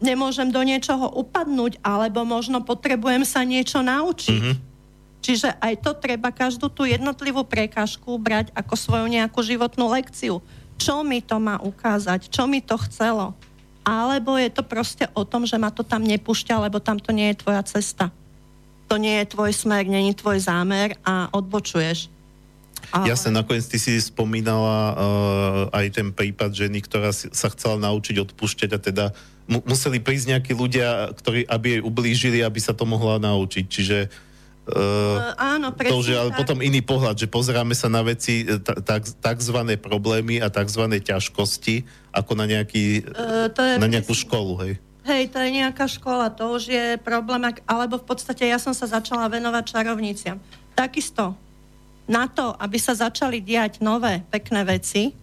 nemôžem do niečoho upadnúť, alebo možno potrebujem sa niečo naučiť. Mm-hmm. Čiže aj to treba každú tú jednotlivú prekážku brať ako svoju nejakú životnú lekciu. Čo mi to má ukázať? Čo mi to chcelo? Alebo je to proste o tom, že ma to tam nepúšťa, lebo tam to nie je tvoja cesta. To nie je tvoj smer, nie je tvoj zámer a odbočuješ. Ja sa nakoniec ty si spomínala uh, aj ten prípad ženy, ktorá si, sa chcela naučiť odpúšťať a teda mu, museli prísť nejakí ľudia, ktorí, aby jej ublížili, aby sa to mohla naučiť. Čiže Uh, áno, presne to, že, ale tak. potom iný pohľad, že pozeráme sa na veci, tak, takzvané problémy a takzvané ťažkosti, ako na, nejaký, uh, to je na nejakú presne. školu, hej? Hej, to je nejaká škola, to už je problém, alebo v podstate ja som sa začala venovať čarovniciam. Takisto na to, aby sa začali diať nové pekné veci,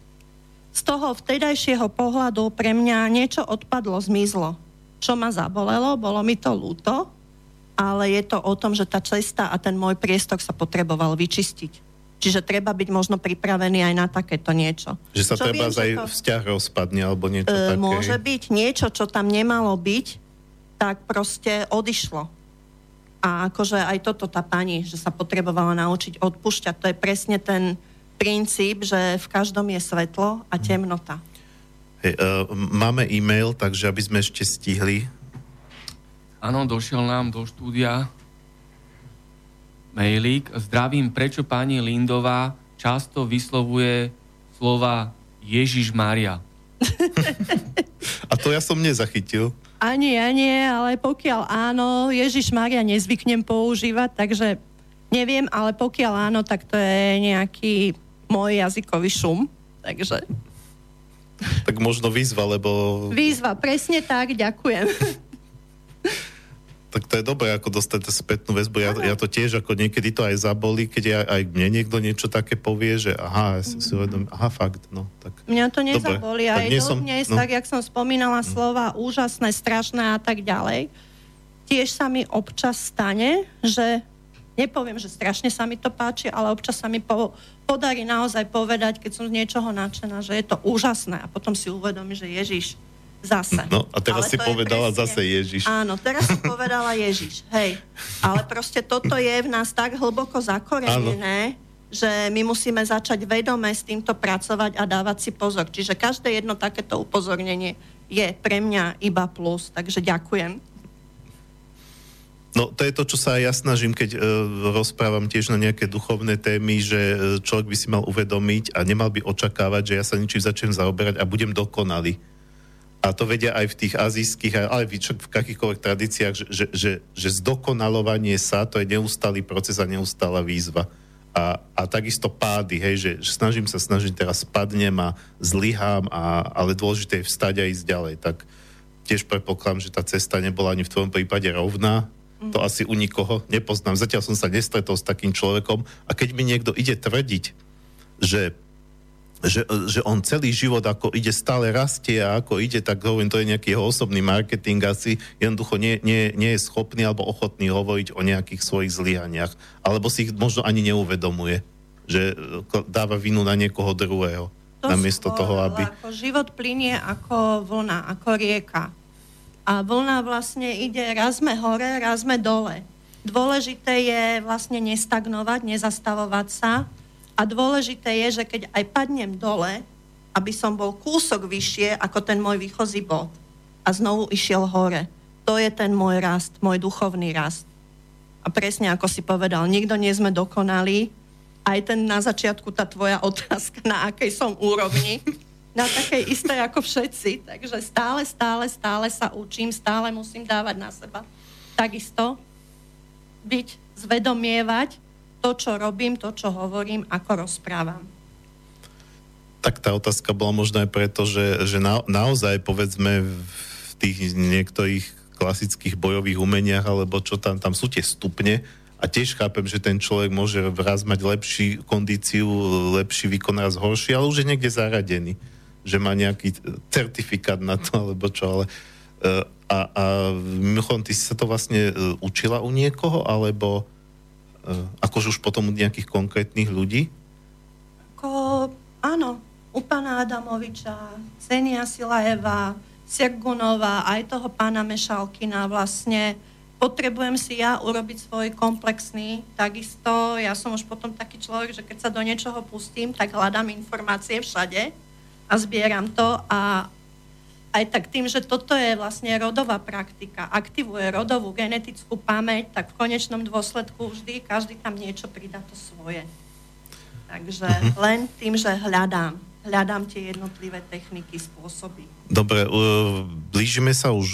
z toho vtedajšieho pohľadu pre mňa niečo odpadlo, zmizlo. Čo ma zabolelo, bolo mi to ľúto, ale je to o tom, že tá cesta a ten môj priestor sa potreboval vyčistiť. Čiže treba byť možno pripravený aj na takéto niečo. Že sa čo treba viem, aj to... vzťah rozpadne alebo niečo e, také. Môže byť niečo, čo tam nemalo byť, tak proste odišlo. A akože aj toto tá pani, že sa potrebovala naučiť odpúšťať, to je presne ten princíp, že v každom je svetlo a temnota. Hey, uh, máme e-mail, takže aby sme ešte stihli. Áno, došiel nám do štúdia mailík. Zdravím, prečo pani Lindová často vyslovuje slova Ježiš Mária? [LAUGHS] A to ja som nezachytil. Ani ja nie, ale pokiaľ áno, Ježiš Maria nezvyknem používať, takže neviem, ale pokiaľ áno, tak to je nejaký môj jazykový šum. Takže... Tak možno výzva, lebo... Výzva, presne tak, ďakujem. [LAUGHS] tak to je dobré, ako dostať spätnú väzbu. Ja, ja to tiež ako niekedy to aj zabolí, keď ja, aj mne niekto niečo také povie, že aha, ja si, si uvedom, aha, fakt, no. Tak, Mňa to nezabolí. Aj dnes, som, dnes, no. tak jak som spomínala mm. slova úžasné, strašné a tak ďalej, tiež sa mi občas stane, že nepoviem, že strašne sa mi to páči, ale občas sa mi po, podarí naozaj povedať, keď som z niečoho nadšená, že je to úžasné a potom si uvedomím, že Ježiš, Zase. No a teraz Ale si povedala presne, zase Ježiš. Áno, teraz si povedala Ježiš, hej. Ale proste toto je v nás tak hlboko zakorenené, že my musíme začať vedome s týmto pracovať a dávať si pozor. Čiže každé jedno takéto upozornenie je pre mňa iba plus, takže ďakujem. No to je to, čo sa aj ja snažím, keď uh, rozprávam tiež na nejaké duchovné témy, že uh, človek by si mal uvedomiť a nemal by očakávať, že ja sa ničím začnem zaoberať a budem dokonalý a to vedia aj v tých azijských, ale v akýchkoľvek tradíciách, že, že, že, že zdokonalovanie sa, to je neustály proces a neustála výzva. A, a takisto pády, hej, že, že snažím sa, snažím teraz spadnem a zlyhám, a, ale dôležité je vstať a ísť ďalej. Tak tiež predpokladám, že tá cesta nebola ani v tvojom prípade rovná, to asi u nikoho nepoznám. Zatiaľ som sa nestretol s takým človekom a keď mi niekto ide tvrdiť, že že, že on celý život ako ide stále rastie a ako ide, tak hovorím, to je nejaký jeho osobný marketing, asi jednoducho nie, nie, nie je schopný alebo ochotný hovoriť o nejakých svojich zlyhaniach, alebo si ich možno ani neuvedomuje, že dáva vinu na niekoho druhého. To namiesto skôr, toho, aby... Ako život plinie ako vlna, ako rieka. A vlna vlastne ide, raz sme hore, raz sme dole. Dôležité je vlastne nestagnovať, nezastavovať sa, a dôležité je, že keď aj padnem dole, aby som bol kúsok vyššie ako ten môj výchozí bod a znovu išiel hore. To je ten môj rast, môj duchovný rast. A presne ako si povedal, nikto nie sme dokonalí. Aj ten na začiatku, tá tvoja otázka, na akej som úrovni, na takej istej ako všetci. Takže stále, stále, stále sa učím, stále musím dávať na seba. Takisto byť, zvedomievať, to, čo robím, to, čo hovorím, ako rozprávam. Tak tá otázka bola možno aj preto, že, že na, naozaj povedzme v tých niektorých klasických bojových umeniach, alebo čo tam, tam sú tie stupne a tiež chápem, že ten človek môže raz mať lepší kondíciu, lepší výkon, raz horší, ale už je niekde zaradený, že má nejaký certifikát na to, alebo čo, ale e, a, a mimochodom, ty si sa to vlastne e, učila u niekoho, alebo akože už potom nejakých konkrétnych ľudí? Ako, áno, u pána Adamoviča, Cenia Silajeva, Sergunová, aj toho pána Mešalkina vlastne potrebujem si ja urobiť svoj komplexný, takisto ja som už potom taký človek, že keď sa do niečoho pustím, tak hľadám informácie všade a zbieram to a aj tak tým, že toto je vlastne rodová praktika, aktivuje rodovú genetickú pamäť, tak v konečnom dôsledku vždy každý tam niečo pridá to svoje. Takže uh-huh. len tým, že hľadám, hľadám tie jednotlivé techniky, spôsoby. Dobre, blížime sa už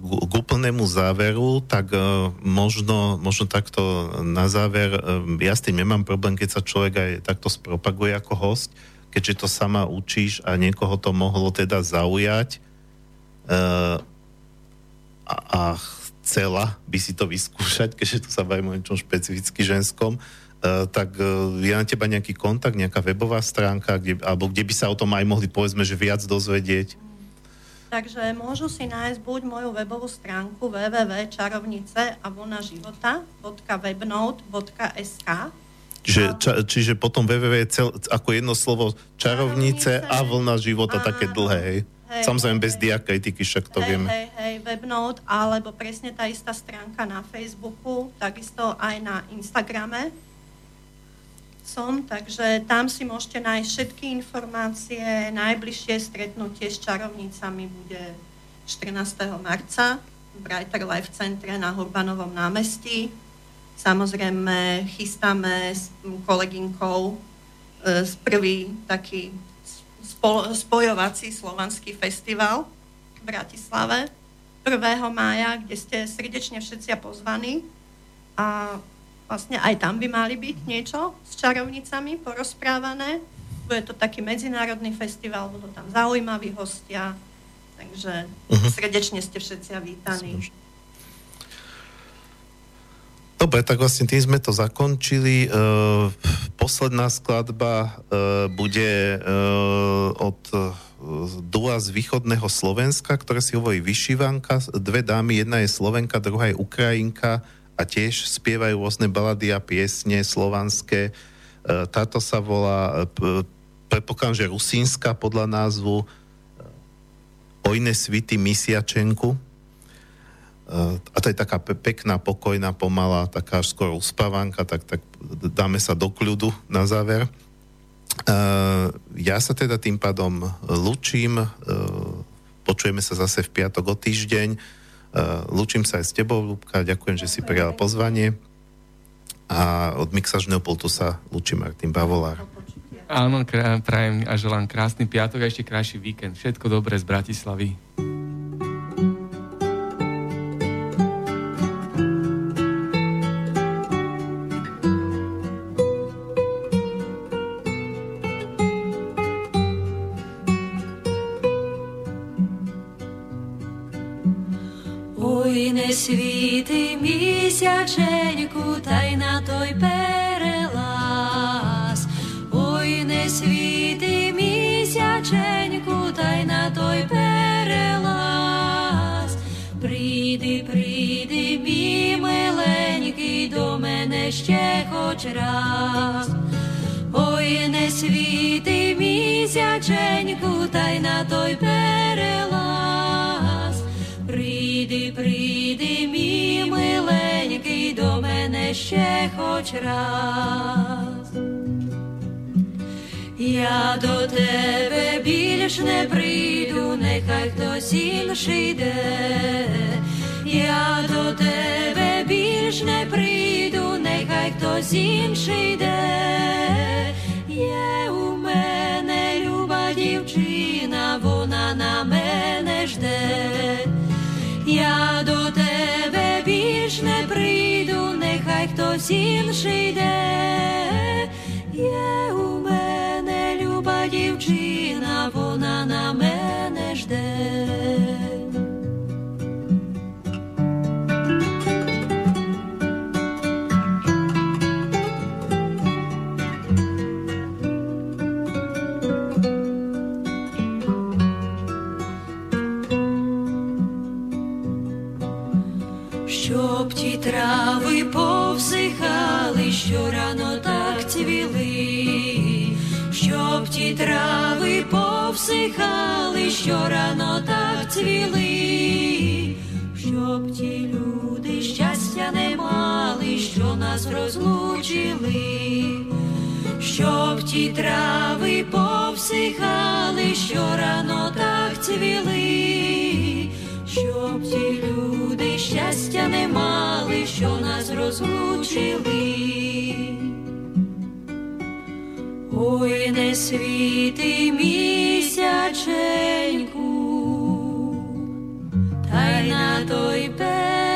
k úplnému záveru, tak e, možno, možno takto na záver, e, ja s tým nemám problém, keď sa človek aj takto spropaguje ako host, keďže to sama učíš a niekoho to mohlo teda zaujať, a, a chcela by si to vyskúšať, keďže tu sa bavíme o niečom špecificky ženskom, uh, tak uh, je na teba nejaký kontakt, nejaká webová stránka, kde, alebo kde by sa o tom aj mohli, povedzme, že viac dozvedieť? Takže môžu si nájsť buď moju webovú stránku www.čarovnice a vlna života.webnote.sk Čiže, ča, čiže potom www cel, ako jedno slovo čarovnice, čarovnice a vlna života, a, také dlhé, hej? Hej, Samozrejme bez diakritiky, však to hej, vieme. Hej, hej, webnote, alebo presne tá istá stránka na Facebooku, takisto aj na Instagrame som, takže tam si môžete nájsť všetky informácie. Najbližšie stretnutie s čarovnicami bude 14. marca v Brighter Life Centre na Hurbanovom námestí. Samozrejme, chystáme s kolegynkou e, z prvý taký spojovací slovanský festival v Bratislave 1. mája, kde ste srdečne všetci pozvaní a vlastne aj tam by mali byť niečo s čarovnicami porozprávané. Bude to taký medzinárodný festival, budú tam zaujímaví hostia, takže uh-huh. srdečne ste všetci vítaní. Dobre, tak vlastne tým sme to zakončili. Posledná skladba uh, bude uh, od dua z východného Slovenska, ktoré si hovorí Vyšivanka. Dve dámy, jedna je Slovenka, druhá je Ukrajinka a tiež spievajú rôzne balady a piesne slovanské. Táto sa volá, predpokladám, že Rusínska podľa názvu Ojne svity Misiačenku a to je taká pe- pekná, pokojná, pomalá, taká až skoro uspávanka, tak, tak dáme sa do kľudu na záver. Uh, ja sa teda tým pádom lučím, uh, počujeme sa zase v piatok o týždeň, uh, lučím sa aj s tebou, Lúbka, ďakujem, že si prijal pozvanie a od mixažného pultu sa lučí Martin Bavolár. Áno, prajem a želám krásny piatok a ešte krajší víkend. Všetko dobré z Bratislavy. Той перелаз. Прийди, прийди, мій миленький, до мене ще хоч раз. Я до тебе більш не прийду, нехай хтось інший йде. Я до тебе більш не прийду, нехай хтось інший йде. day. Повсихали, що рано так цвіли, щоб ті люди щастя не мали, що нас розлучили, щоб ті трави повсихали, що рано так цвіли, щоб ті люди щастя не мали, що нас розлучили. Ой, не світи місяченьку, та й на той пер.